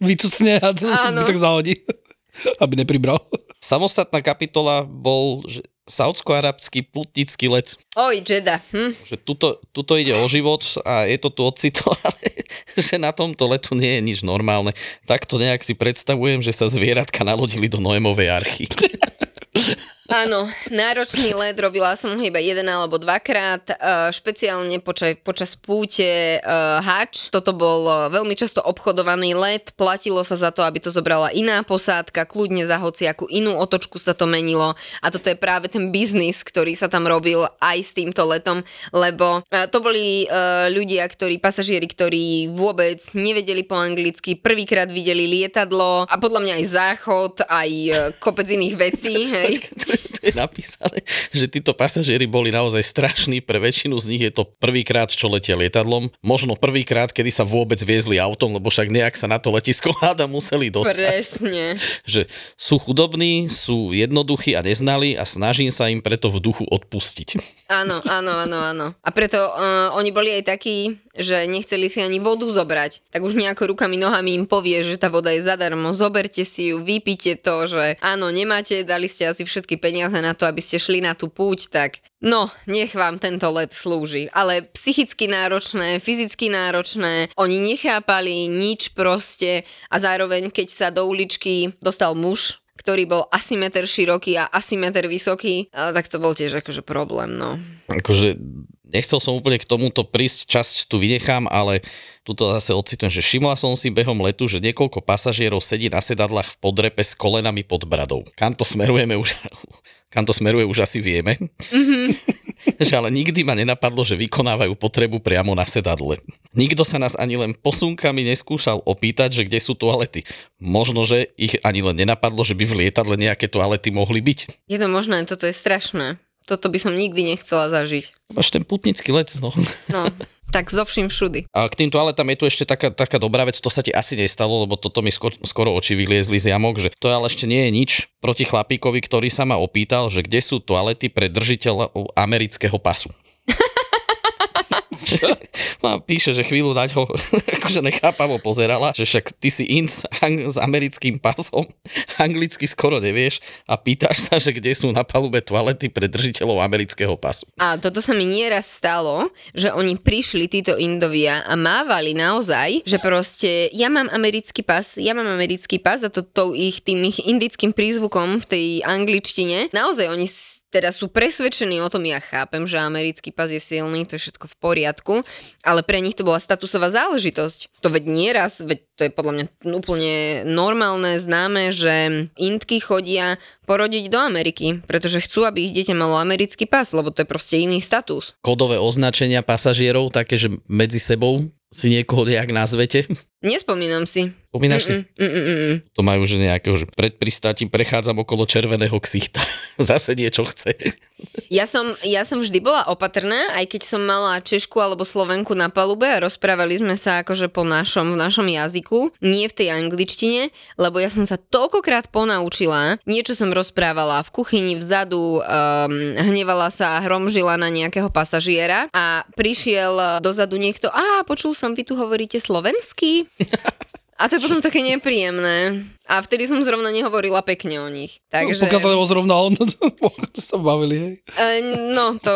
vycucne a to Áno. tak zahodí. Aby nepribral. Samostatná kapitola bol že saudsko-arabský putnický let. Oj, Jeda, hm? Že tuto, tuto ide o život a je to tu ocitované, že na tomto letu nie je nič normálne. Takto nejak si predstavujem, že sa zvieratka nalodili do Noémovej archy. Áno, náročný let, robila som ho iba jeden alebo dvakrát, uh, špeciálne počas, počas púte uh, hač. Toto bol uh, veľmi často obchodovaný let, platilo sa za to, aby to zobrala iná posádka, kľudne za hociakú inú otočku sa to menilo a toto je práve ten biznis, ktorý sa tam robil aj s týmto letom, lebo to boli ľudia, ktorí, pasažieri, ktorí vôbec nevedeli po anglicky, prvýkrát videli lietadlo a podľa mňa aj záchod, aj kopec iných vecí, hej. to je napísané, že títo pasažieri boli naozaj strašní, pre väčšinu z nich je to prvýkrát, čo letia lietadlom, možno prvýkrát, kedy sa vôbec viezli autom, lebo však nejak sa na to letisko háda museli dostať. Presne. Že sú chudobní, sú jednoduchí a neznali a snažím sa im preto v duchu odpustiť. Áno, áno, áno, áno. A preto uh, oni boli aj takí, že nechceli si ani vodu zobrať. Tak už nejako rukami, nohami im povie, že tá voda je zadarmo, zoberte si ju, vypite to, že áno, nemáte, dali ste asi všetky peniaze na to, aby ste šli na tú púť, tak No, nech vám tento let slúži. Ale psychicky náročné, fyzicky náročné, oni nechápali nič proste a zároveň, keď sa do uličky dostal muž, ktorý bol asi meter široký a asi meter vysoký, tak to bol tiež akože problém, no. Akože nechcel som úplne k tomuto prísť, časť tu vynechám, ale tuto zase ocitujem, že všimla som si behom letu, že niekoľko pasažierov sedí na sedadlách v podrepe s kolenami pod bradou. Kam to smerujeme už, kam to smeruje už asi vieme. Mm-hmm. že ale nikdy ma nenapadlo, že vykonávajú potrebu priamo na sedadle. Nikto sa nás ani len posunkami neskúšal opýtať, že kde sú toalety. Možno, že ich ani len nenapadlo, že by v lietadle nejaké toalety mohli byť. Je to možné, toto je strašné. Toto by som nikdy nechcela zažiť. Máš ten putnický let, no. No, tak zo vším všudy. A k tým toaletám je tu ešte taká, taká dobrá vec, to sa ti asi nestalo, lebo toto mi skoro, skoro oči vyliezli z jamok, že to ale ešte nie je nič proti chlapíkovi, ktorý sa ma opýtal, že kde sú toalety pre držiteľov amerického pasu. No píše, že chvíľu na ňo akože nechápavo pozerala, že však ty si in s, ang- s americkým pasom, anglicky skoro nevieš a pýtaš sa, že kde sú na palube toalety pre držiteľov amerického pasu. A toto sa mi nieraz stalo, že oni prišli, títo Indovia, a mávali naozaj, že proste ja mám americký pas, ja mám americký pas a to tou ich, tým ich indickým prízvukom v tej angličtine, naozaj oni teda sú presvedčení o tom, ja chápem, že americký pas je silný, to je všetko v poriadku, ale pre nich to bola statusová záležitosť. To veď nieraz, veď to je podľa mňa úplne normálne, známe, že Indky chodia porodiť do Ameriky, pretože chcú, aby ich dieťa malo americký pas, lebo to je proste iný status. Kodové označenia pasažierov, také, že medzi sebou si niekoho nejak nazvete. Nespomínam si. Spomínaš si? Mm, mm, mm, mm. To majú, že nejakého, že pred pristátim prechádzam okolo červeného ksichta. Zase niečo chce. Ja som, ja som vždy bola opatrná, aj keď som mala Češku alebo Slovenku na palube a rozprávali sme sa akože po našom, v našom jazyku, nie v tej angličtine, lebo ja som sa toľkokrát ponaučila, niečo som rozprávala v kuchyni vzadu, um, hnevala sa a hromžila na nejakého pasažiera a prišiel dozadu niekto, a počul som, vy tu hovoríte slovensky? A to je potom také nepríjemné. A vtedy som zrovna nehovorila pekne o nich. Takže... Pokiaľ to nebol zrovna on, to sa bavili, hej. E, no, to...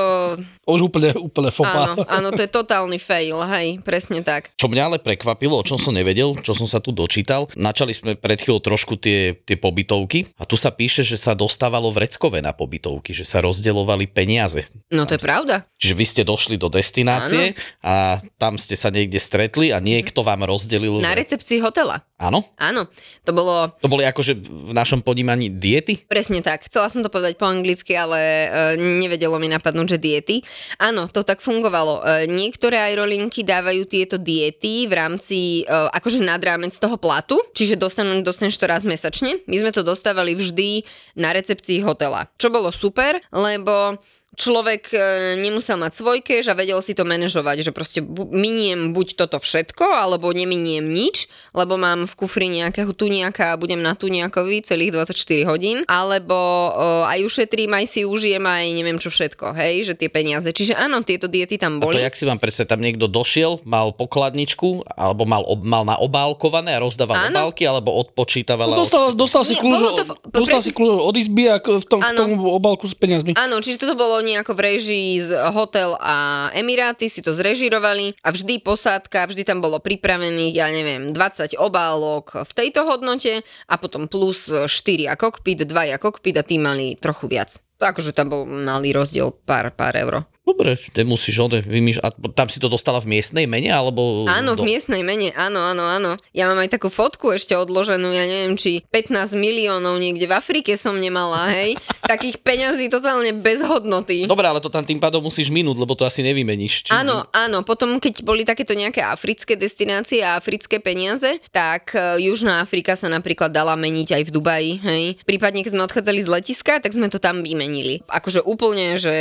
Už úplne, úplne fopa. Áno, áno, to je totálny fail, hej, presne tak. Čo mňa ale prekvapilo, o čom som nevedel, čo som sa tu dočítal, načali sme pred chvíľou trošku tie, tie pobytovky a tu sa píše, že sa dostávalo vreckové na pobytovky, že sa rozdeľovali peniaze. No to je pravda. Čiže vy ste došli do destinácie a tam ste sa niekde stretli a niekto vám rozdelil... Na recepcii hotela. Áno? Áno, to bolo To boli akože v našom ponímaní diety? presne tak. Chcela som to povedať po anglicky, ale e, nevedelo mi napadnúť, že diety. Áno, to tak fungovalo. E, niektoré aerolinky dávajú tieto diety v rámci, e, akože nad rámec toho platu, čiže dostanú, dostaneš to raz mesačne. My sme to dostávali vždy na recepcii hotela, čo bolo super, lebo človek e, nemusel mať svoj cash a vedel si to manažovať, že proste miniem buď toto všetko, alebo neminiem nič, lebo mám v kufri nejakého tuniaka a budem na tuniakovi celých 24 hodín, alebo e, aj ušetrím, aj si užijem, aj neviem čo všetko, hej, že tie peniaze. Čiže áno, tieto diety tam A to boli. jak si vám predstaviť, tam niekto došiel, mal pokladničku, alebo mal, ob, mal na obálkované a rozdával Áno. obálky, alebo odpočítaval. No, dostal, dostal si kľúč, v- dostal si kľúč od izby a k- v tom, k Áno. tomu obálku s peniazmi. Áno, čiže toto bolo nejako v režii z Hotel a Emiráty, si to zrežirovali a vždy posádka, vždy tam bolo pripravených, ja neviem, 20 obálok v tejto hodnote a potom plus 4 a kokpit, 2 a kokpit a tí mali trochu viac. Akože tam bol malý rozdiel pár, pár euro. Dobre, nemusíš ode, vymýš... A tam si to dostala v miestnej mene, alebo... Áno, do- v miestnej mene, áno, áno, áno. Ja mám aj takú fotku ešte odloženú, ja neviem, či 15 miliónov niekde v Afrike som nemala, hej. Takých peňazí totálne bez hodnoty. Dobre, ale to tam tým pádom musíš minúť, lebo to asi nevymeníš. Či... Áno, áno, potom keď boli takéto nejaké africké destinácie a africké peniaze, tak e, Južná Afrika sa napríklad dala meniť aj v Dubaji, hej. Prípadne keď sme odchádzali z letiska, tak sme to tam vymenili. Akože úplne, že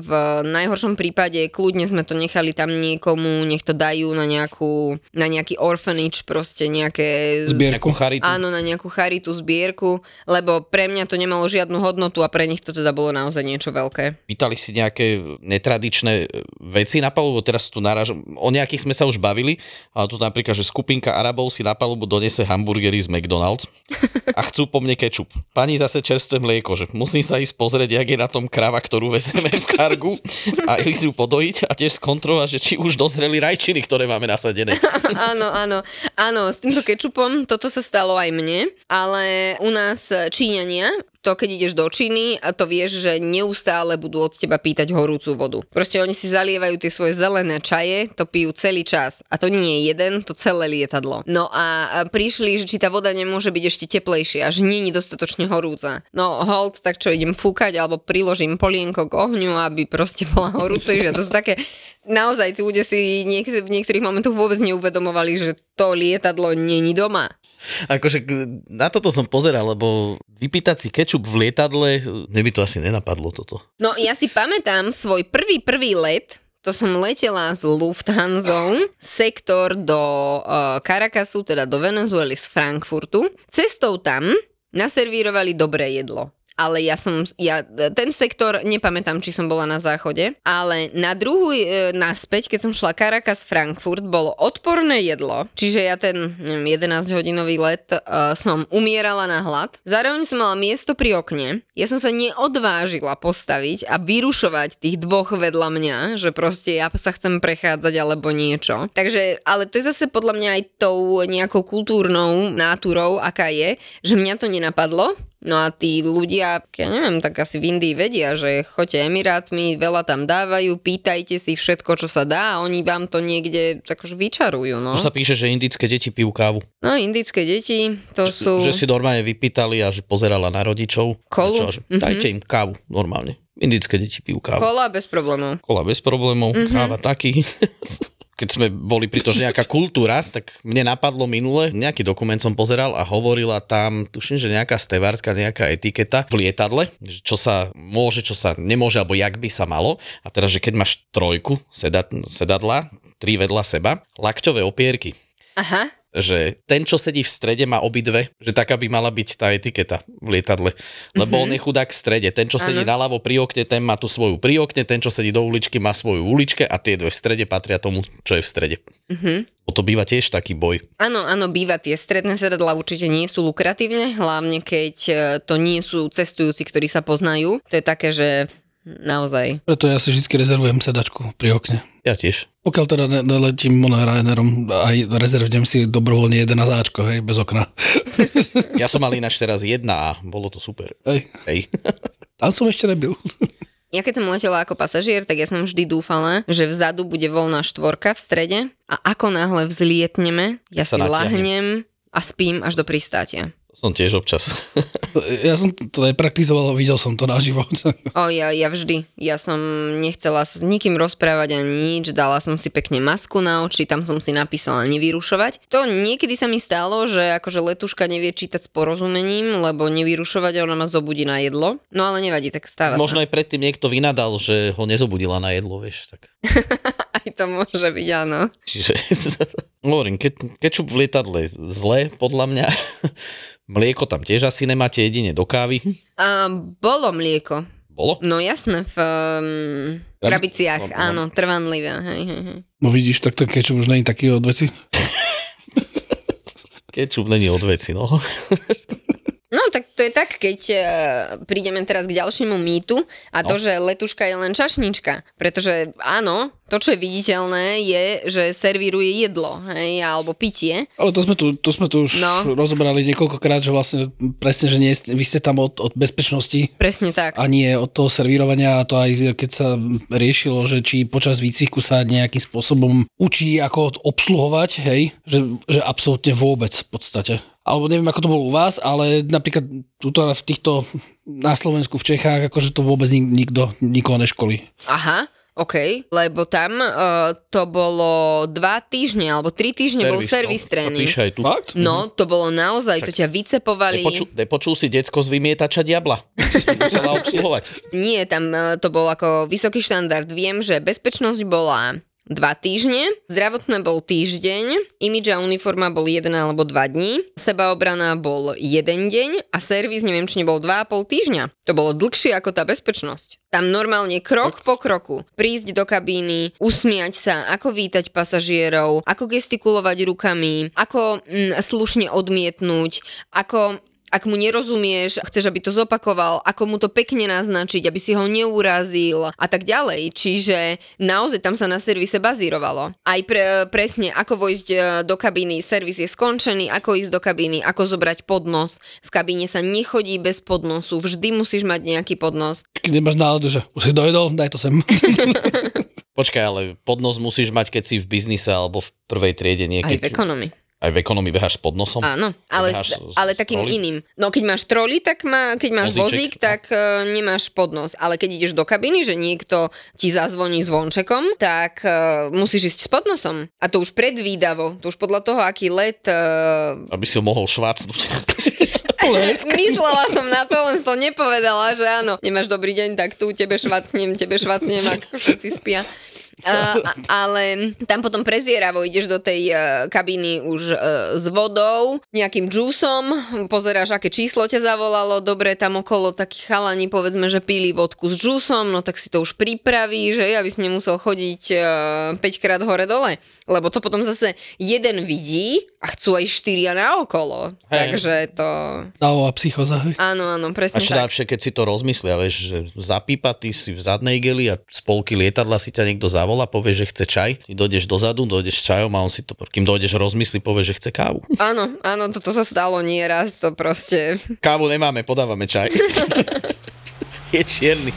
v najhoršom prípade kľudne sme to nechali tam niekomu, nech to dajú na nejakú, na nejaký orphanage, proste nejaké... Zbierku. charitu. Áno, na nejakú charitu, zbierku, lebo pre mňa to nemalo žiadnu hodnotu a pre nich to teda bolo naozaj niečo veľké. Pýtali si nejaké netradičné e, veci na palubu, teraz tu narážam, o nejakých sme sa už bavili, ale tu napríklad, že skupinka Arabov si na palubu donese hamburgery z McDonald's a chcú po mne kečup. Pani zase čerstvé mlieko, že musím sa ísť pozrieť, jak je na tom krava, ktorú vezeme v kargu a ísť ju podojiť a tiež skontrolovať, že či už dozreli rajčiny, ktoré máme nasadené. áno, áno, áno, s týmto kečupom toto sa stalo aj mne, ale u nás Číňania, to keď ideš do Číny, a to vieš, že neustále budú od teba pýtať horúcu vodu. Proste oni si zalievajú tie svoje zelené čaje, to pijú celý čas. A to nie je jeden, to celé lietadlo. No a prišli, že či tá voda nemôže byť ešte teplejšia, že nie je dostatočne horúca. No hold, tak čo idem fúkať, alebo priložím polienko k ohňu, aby proste bola horúcejšia. To sú také Naozaj, tí ľudia si niek- v niektorých momentoch vôbec neuvedomovali, že to lietadlo není doma. Akože na toto som pozeral, lebo vypýtať si kečup v lietadle, mne by to asi nenapadlo toto. No ja si pamätám svoj prvý prvý let, to som letela z Lufthansa, sektor do uh, Caracasu, teda do Venezuely z Frankfurtu. Cestou tam naservírovali dobré jedlo. Ale ja som, ja, ten sektor, nepamätám, či som bola na záchode, ale na druhú e, naspäť, keď som šla Caracas Frankfurt, bolo odporné jedlo, čiže ja ten neviem, 11-hodinový let e, som umierala na hlad. Zároveň som mala miesto pri okne. Ja som sa neodvážila postaviť a vyrušovať tých dvoch vedľa mňa, že proste ja sa chcem prechádzať alebo niečo. Takže, ale to je zase podľa mňa aj tou nejakou kultúrnou náturou, aká je, že mňa to nenapadlo, No a tí ľudia, ja neviem, tak asi v Indii vedia, že choďte Emirátmi, veľa tam dávajú, pýtajte si všetko, čo sa dá a oni vám to niekde akože vyčarujú, no. Tu sa píše, že indické deti pijú kávu. No, indické deti, to sú... Že si normálne vypýtali a že pozerala na rodičov. Kolu? Čo, že dajte im kávu normálne. Indické deti pijú kávu. Kola bez problémov. Kola bez problémov, Mhm. káva taký. Keď sme boli pri to, že nejaká kultúra, tak mne napadlo minule, nejaký dokument som pozeral a hovorila tam, tuším, že nejaká stevártka, nejaká etiketa v lietadle, čo sa môže, čo sa nemôže, alebo jak by sa malo. A teraz, že keď máš trojku sedad, sedadla, tri vedľa seba, lakťové opierky, Aha. Že ten, čo sedí v strede, má obidve, že taká by mala byť tá etiketa v lietadle. Lebo Mhm. on je chudák v strede. Ten, čo sedí naľavo pri okne, ten má tú svoju pri okne, ten, čo sedí do uličky, má svoju uličke a tie dve v strede patria tomu, čo je v strede. Mhm. O to býva tiež taký boj. Áno, áno, býva tie stredné sedadla určite nie sú lukratívne, hlavne keď e, to nie sú cestujúci, ktorí sa poznajú. To je také, že naozaj. Preto ja si vždy rezervujem sedačku pri okne. Ja tiež. Pokiaľ teda ne- neletím Ryanarom, aj rezervujem si dobrovoľne jeden na záčko, hej, bez okna. Ja som mal ináč teraz jedna a bolo to super. Hej. Hej. Tam som ešte nebyl. Ja keď som letela ako pasažier, tak ja som vždy dúfala, že vzadu bude voľná štvorka v strede a ako náhle vzlietneme, ja Sa si natiahne. lahnem a spím až do pristátia. Som tiež občas. Ja som to nepraktizoval, videl som to naživo. O, ja, ja vždy. Ja som nechcela s nikým rozprávať ani nič, dala som si pekne masku na oči, tam som si napísala nevyrušovať. To niekedy sa mi stalo, že akože letuška nevie čítať s porozumením, lebo nevyrušovať a ona ma zobudí na jedlo. No ale nevadí, tak stáva Možno sa. aj predtým niekto vynadal, že ho nezobudila na jedlo, vieš. Tak. Aj to môže byť, áno. Čiže hovorím, ke, kečup v lietadle zle, podľa mňa. Mlieko tam tiež asi nemáte, jedine do kávy. A bolo mlieko. Bolo? No jasné, v um, krabiciach, no. áno, trvanlivé. Hej, hej, hej. No vidíš, tak ten kečup už není taký od veci. Kečup není od veci, no. To je tak, keď uh, prídeme teraz k ďalšiemu mýtu a to, No. že letuška je len čašnička. Pretože áno, to, čo je viditeľné, je, že servíruje jedlo, hej, alebo pitie. Ale to sme tu, to sme tu už No. rozobrali niekoľkokrát, že vlastne presne, že nie, vy ste tam od, od bezpečnosti Presne tak. a nie od toho servírovania a to aj keď sa riešilo, že či počas výcviku sa nejakým spôsobom učí ako obsluhovať, hej, že, že absolútne vôbec v podstate. Alebo neviem, ako to bolo u vás, ale napríklad tuto v týchto na Slovensku, v Čechách, akože to vôbec nik, nikto, nikoho neškolí. Aha, OK, lebo tam uh, to bolo dva týždne, alebo tri týždne bol servis no, sa tréning. píše aj tu. Fakt? No, to bolo naozaj, to ťa vycepovali. Nepočul, nepočul si decko z vymietača diabla. Musela obsluhovať. Nie, tam e, to bol ako vysoký štandard. Viem, že bezpečnosť bola dva týždne, zdravotné bol týždeň, imidž a uniforma bol jeden alebo dva dní, sebaobrana bol jeden deň a servis neviem, či nebol dva a pol týždňa. To bolo dlhšie ako tá bezpečnosť. Tam normálne krok po kroku prísť do kabíny, usmiať sa, ako vítať pasažierov, ako gestikulovať rukami, ako mm, slušne odmietnúť, ako ak mu nerozumieš, chceš, aby to zopakoval, ako mu to pekne naznačiť, aby si ho neurazil a tak ďalej. Čiže naozaj tam sa na servise bazírovalo. Aj pre, presne, ako vojsť e, do kabíny, servis je skončený, ako ísť do kabíny, ako zobrať podnos. V kabíne sa nechodí bez podnosu, vždy musíš mať nejaký podnos. Keď nemáš náladu, že už si dojedol, daj to sem. Počkaj, ale podnos musíš mať, keď si v biznise alebo v prvej triede Aj niekedy. v ekonomii. Aj v ekonomii beháš s podnosom? Áno, ale, s, s- ale s takým troli? iným. No keď máš troli, tak má, keď máš Vozíček, vozík, tak uh, nemáš podnos. Ale keď ideš do kabiny, že niekto ti zazvoní zvončekom, tak uh, musíš ísť s podnosom. A to už predvídavo, to už podľa toho, aký let... Uh, Aby si ho mohol švácnúť. Myslela som na to, len som to nepovedala, že áno, nemáš dobrý deň, tak tu tebe švacnem, tebe švacnem, ako všetci spia. Ale tam potom prezieravo ideš do tej uh, kabíny už uh, s vodou, nejakým džúsom, pozeráš, aké číslo ťa zavolalo, dobre, tam okolo takí chalani, povedzme, že pili vodku s džúsom, no tak si to už pripraví, že aby si nemusel chodiť uh, 5 krát hore-dole, lebo to potom zase jeden vidí a chcú aj štyria na okolo, Hej. takže to... Dávová psychoza. hej. Áno, áno, A presne čo tak. najlepšie, keď si to rozmyslia, vieš, že zapípa, ty si v zadnej geli a z polky lietadla si ťa niekto zavolá, povie, že chce čaj, ty dojdeš dozadu, dojdeš s čajom a on si to, kým dojdeš rozmyslí, povie, že chce kávu. Áno, áno, toto sa stalo nieraz, to proste... Kávu nemáme, podávame čaj. Je čierny.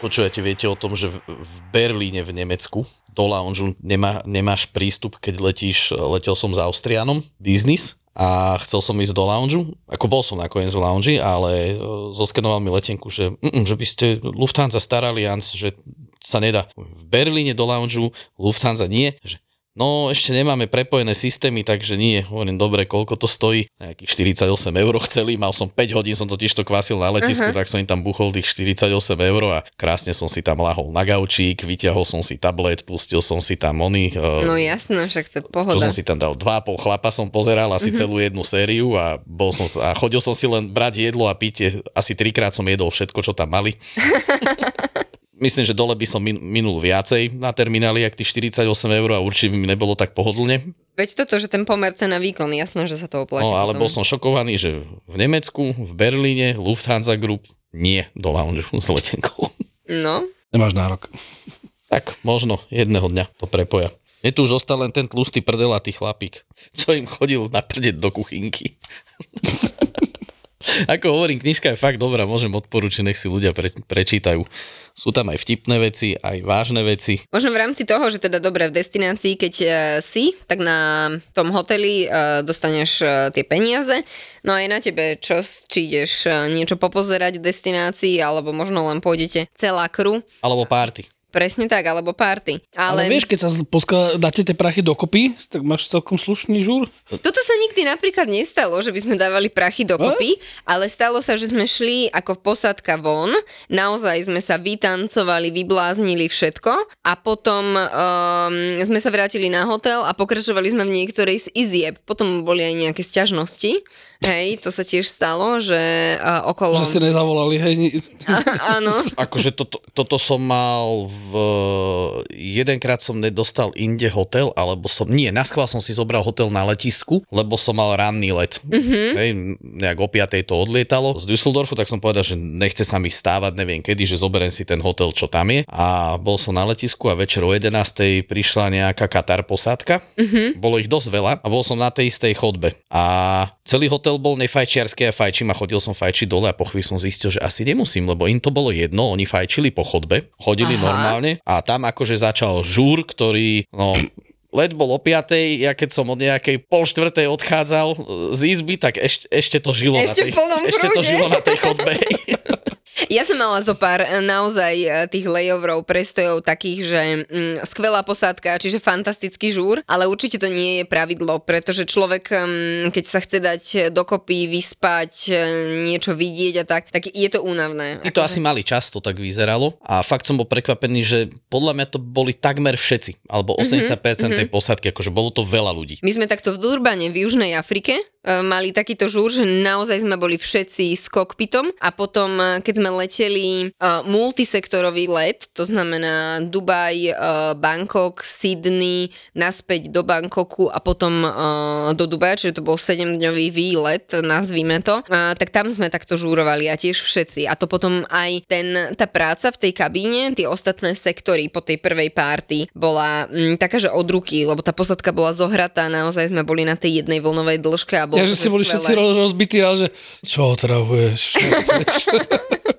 Počujete, viete o tom, že v, v Berlíne v Nemecku do lounge nemá, nemáš prístup, keď letíš, letel som s Austrianom, biznis, a chcel som ísť do lounge, ako bol som nakoniec v lounge, ale e, zoskenoval mi letenku, že, mm, že by ste Lufthansa Star Alliance, že sa nedá. V Berlíne do lounge Lufthansa nie, že No, ešte nemáme prepojené systémy, takže nie. Hovorím, dobre, koľko to stojí? Nejakých 48 eur chceli, mal som 5 hodín, som totiž to kvasil na letisku, uh-huh. tak som im tam buchol tých 48 eur a krásne som si tam lahol na gaučík, vyťahol som si tablet, pustil som si tam oni. Uh, No jasné, však to je čo pohoda. som si tam dal? Dva pol chlapa som pozeral asi uh-huh. celú jednu sériu a, bol som, a chodil som si len brať jedlo a pitie. Asi trikrát som jedol všetko, čo tam mali. Myslím, že dole by som min- minul viacej na termináli, ak tých 48 eur a určite by mi nebolo tak pohodlne. Veď toto, že ten pomer cena výkon, jasné, že sa to oplatí No, ale potom. bol som šokovaný, že v Nemecku, v Berlíne, Lufthansa Group nie do lounge s letenkou. No, Nemáš nárok. Tak možno jedného dňa to prepoja. Je tu už zostal len ten tlustý prdelatý chlapík, čo im chodil na prdeť do kuchynky. Ako hovorím, knižka je fakt dobrá, môžem odporučiť, nech si ľudia pre, prečítajú. Sú tam aj vtipné veci, aj vážne veci. Možno v rámci toho, že teda dobre v destinácii, keď uh, si, tak na tom hoteli uh, dostaneš uh, tie peniaze. No a je na tebe, čo, či ideš niečo popozerať v destinácii, alebo možno len pôjdete celá kru. Alebo párty. Presne tak, alebo party. Ale, Ale, vieš, keď sa poskla, dáte tie prachy dokopy, tak máš celkom slušný žúr. Toto sa nikdy napríklad nestalo, že by sme dávali prachy dokopy, ale stalo sa, že sme šli ako posádka von, naozaj sme sa vytancovali, vybláznili všetko a potom um, sme sa vrátili na hotel a pokračovali sme v niektorej z izieb. Potom boli aj nejaké sťažnosti, hej, to sa tiež stalo, že uh, okolo... Že ste nezavolali, hej. Áno. Akože toto, toto som mal v jedenkrát som nedostal inde hotel, alebo som, nie, na schvál som si zobral hotel na letisku, lebo som mal ranný let. Mm-hmm. Hej, nejak o 5 to odlietalo z Düsseldorfu, tak som povedal, že nechce sa mi stávať, neviem kedy, že zoberiem si ten hotel, čo tam je. A bol som na letisku a večer o 11. prišla nejaká Katar posádka. Mm-hmm. Bolo ich dosť veľa a bol som na tej istej chodbe. A celý hotel bol nefajčiarsky a fajčím a chodil som fajčiť dole a po chvíli som zistil, že asi nemusím, lebo im to bolo jedno, oni fajčili po chodbe, chodili Aha. normálne a tam akože začal žúr, ktorý, no, let bol o 5, ja keď som od nejakej pol štvrtej odchádzal z izby, tak ešte, ešte to žilo ešte na tej, ešte to žilo na tej chodbe. Ja som mala zo pár eh, naozaj eh, tých layoverov, prestojov takých, že mm, skvelá posádka, čiže fantastický žúr, ale určite to nie je pravidlo, pretože človek, mm, keď sa chce dať dokopy, vyspať, eh, niečo vidieť a tak, tak je to únavné. Ty to akože... asi mali často, tak vyzeralo a fakt som bol prekvapený, že podľa mňa to boli takmer všetci, alebo 80% mm-hmm. tej posádky, akože bolo to veľa ľudí. My sme takto v Durbane v Južnej Afrike mali takýto žúr, že naozaj sme boli všetci s kokpitom a potom, keď sme leteli uh, multisektorový let, to znamená Dubaj, uh, Bangkok, Sydney, naspäť do Bangkoku a potom uh, do Dubaja, čiže to bol 7-dňový výlet, nazvime to, uh, tak tam sme takto žúrovali a tiež všetci. A to potom aj ten, tá práca v tej kabíne, tie ostatné sektory po tej prvej párty bola m, taká, že od ruky, lebo tá posadka bola zohratá, naozaj sme boli na tej jednej vlnovej dĺžke a bolo ja, že ste boli všetci rozbití, ale že čo otravuješ?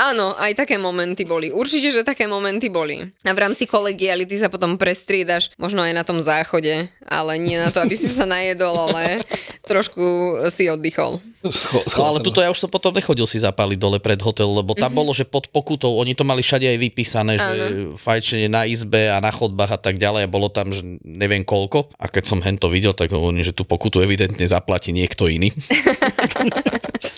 Áno, aj také momenty boli. Určite, že také momenty boli. A v rámci kolegiality sa potom prestriedaš, možno aj na tom záchode, ale nie na to, aby si sa najedol, ale trošku si oddychol. Scho- no, ale tuto ja už som potom nechodil si zapáliť dole pred hotel, lebo tam mm-hmm. bolo, že pod pokutou, oni to mali všade aj vypísané, že fajčenie na izbe a na chodbách a tak ďalej a bolo tam, že neviem koľko. A keď som hento videl, tak hovorím, že tú pokutu evidentne zaplatí niekto iný.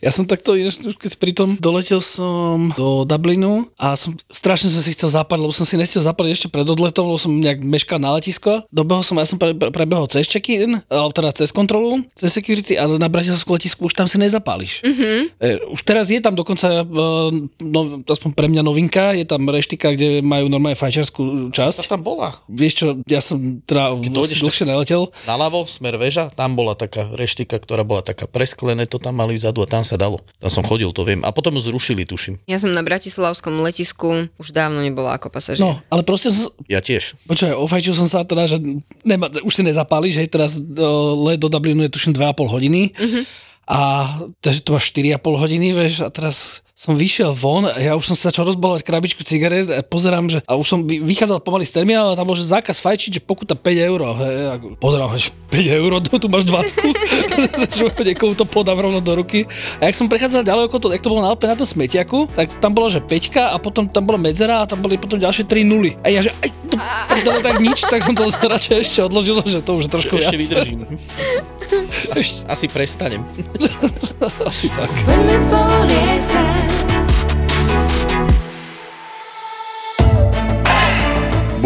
ja som takto, keď pri tom doletel som do Dublinu a som, strašne som si chcel zapať, lebo som si nestiel zapať ešte pred odletom, lebo som nejak meškal na letisko. Dobehol som, ja som pre, pre, prebehol cez check-in, alebo teda cez kontrolu, cez security, ale na Bratislavskú letisku už tam si nezapáliš. Mm-hmm. E, už teraz je tam dokonca, e, no, aspoň pre mňa novinka, je tam reštika, kde majú normálne fajčiarskú časť. Tá tam bola. Vieš čo, ja som teda dlhšie neletel. Naľavo, smer väža, tam bola taká reštika, ktorá bola taká presklené, to tam mali vzadu a tam sa dalo. Tam som chodil, to viem. A potom ju zrušili, tuším. Ja som na Bratislavskom letisku už dávno nebola ako pasažier. No, ale proste som... Ja tiež. Počkaj, ofajčil som sa teda, že nema, už si nezapálíš, že teraz do, let do Dublinu je tuším 2,5 hodiny. Mm-hmm. A takže to má 4,5 hodiny, vieš, a teraz som vyšiel von, ja už som sa začal rozbalovať krabičku cigaret a pozerám, že a už som vychádzal pomaly z terminálu a tam bol, že zákaz fajčiť, že pokuta 5 eur. Pozerám, že 5 eur, tu, tu máš 20. že niekomu to podám rovno do ruky. A jak som prechádzal ďalej, ako to, jak to bolo na Alpe na tom smetiaku, tak tam bolo, že 5 a potom tam bola medzera a tam boli potom ďalšie 3 nuly. A ja, že aj to, to, tak nič, tak som to radšej ešte odložil, že to už trošku Ešte vydržím. Asi, asi prestanem. asi tak.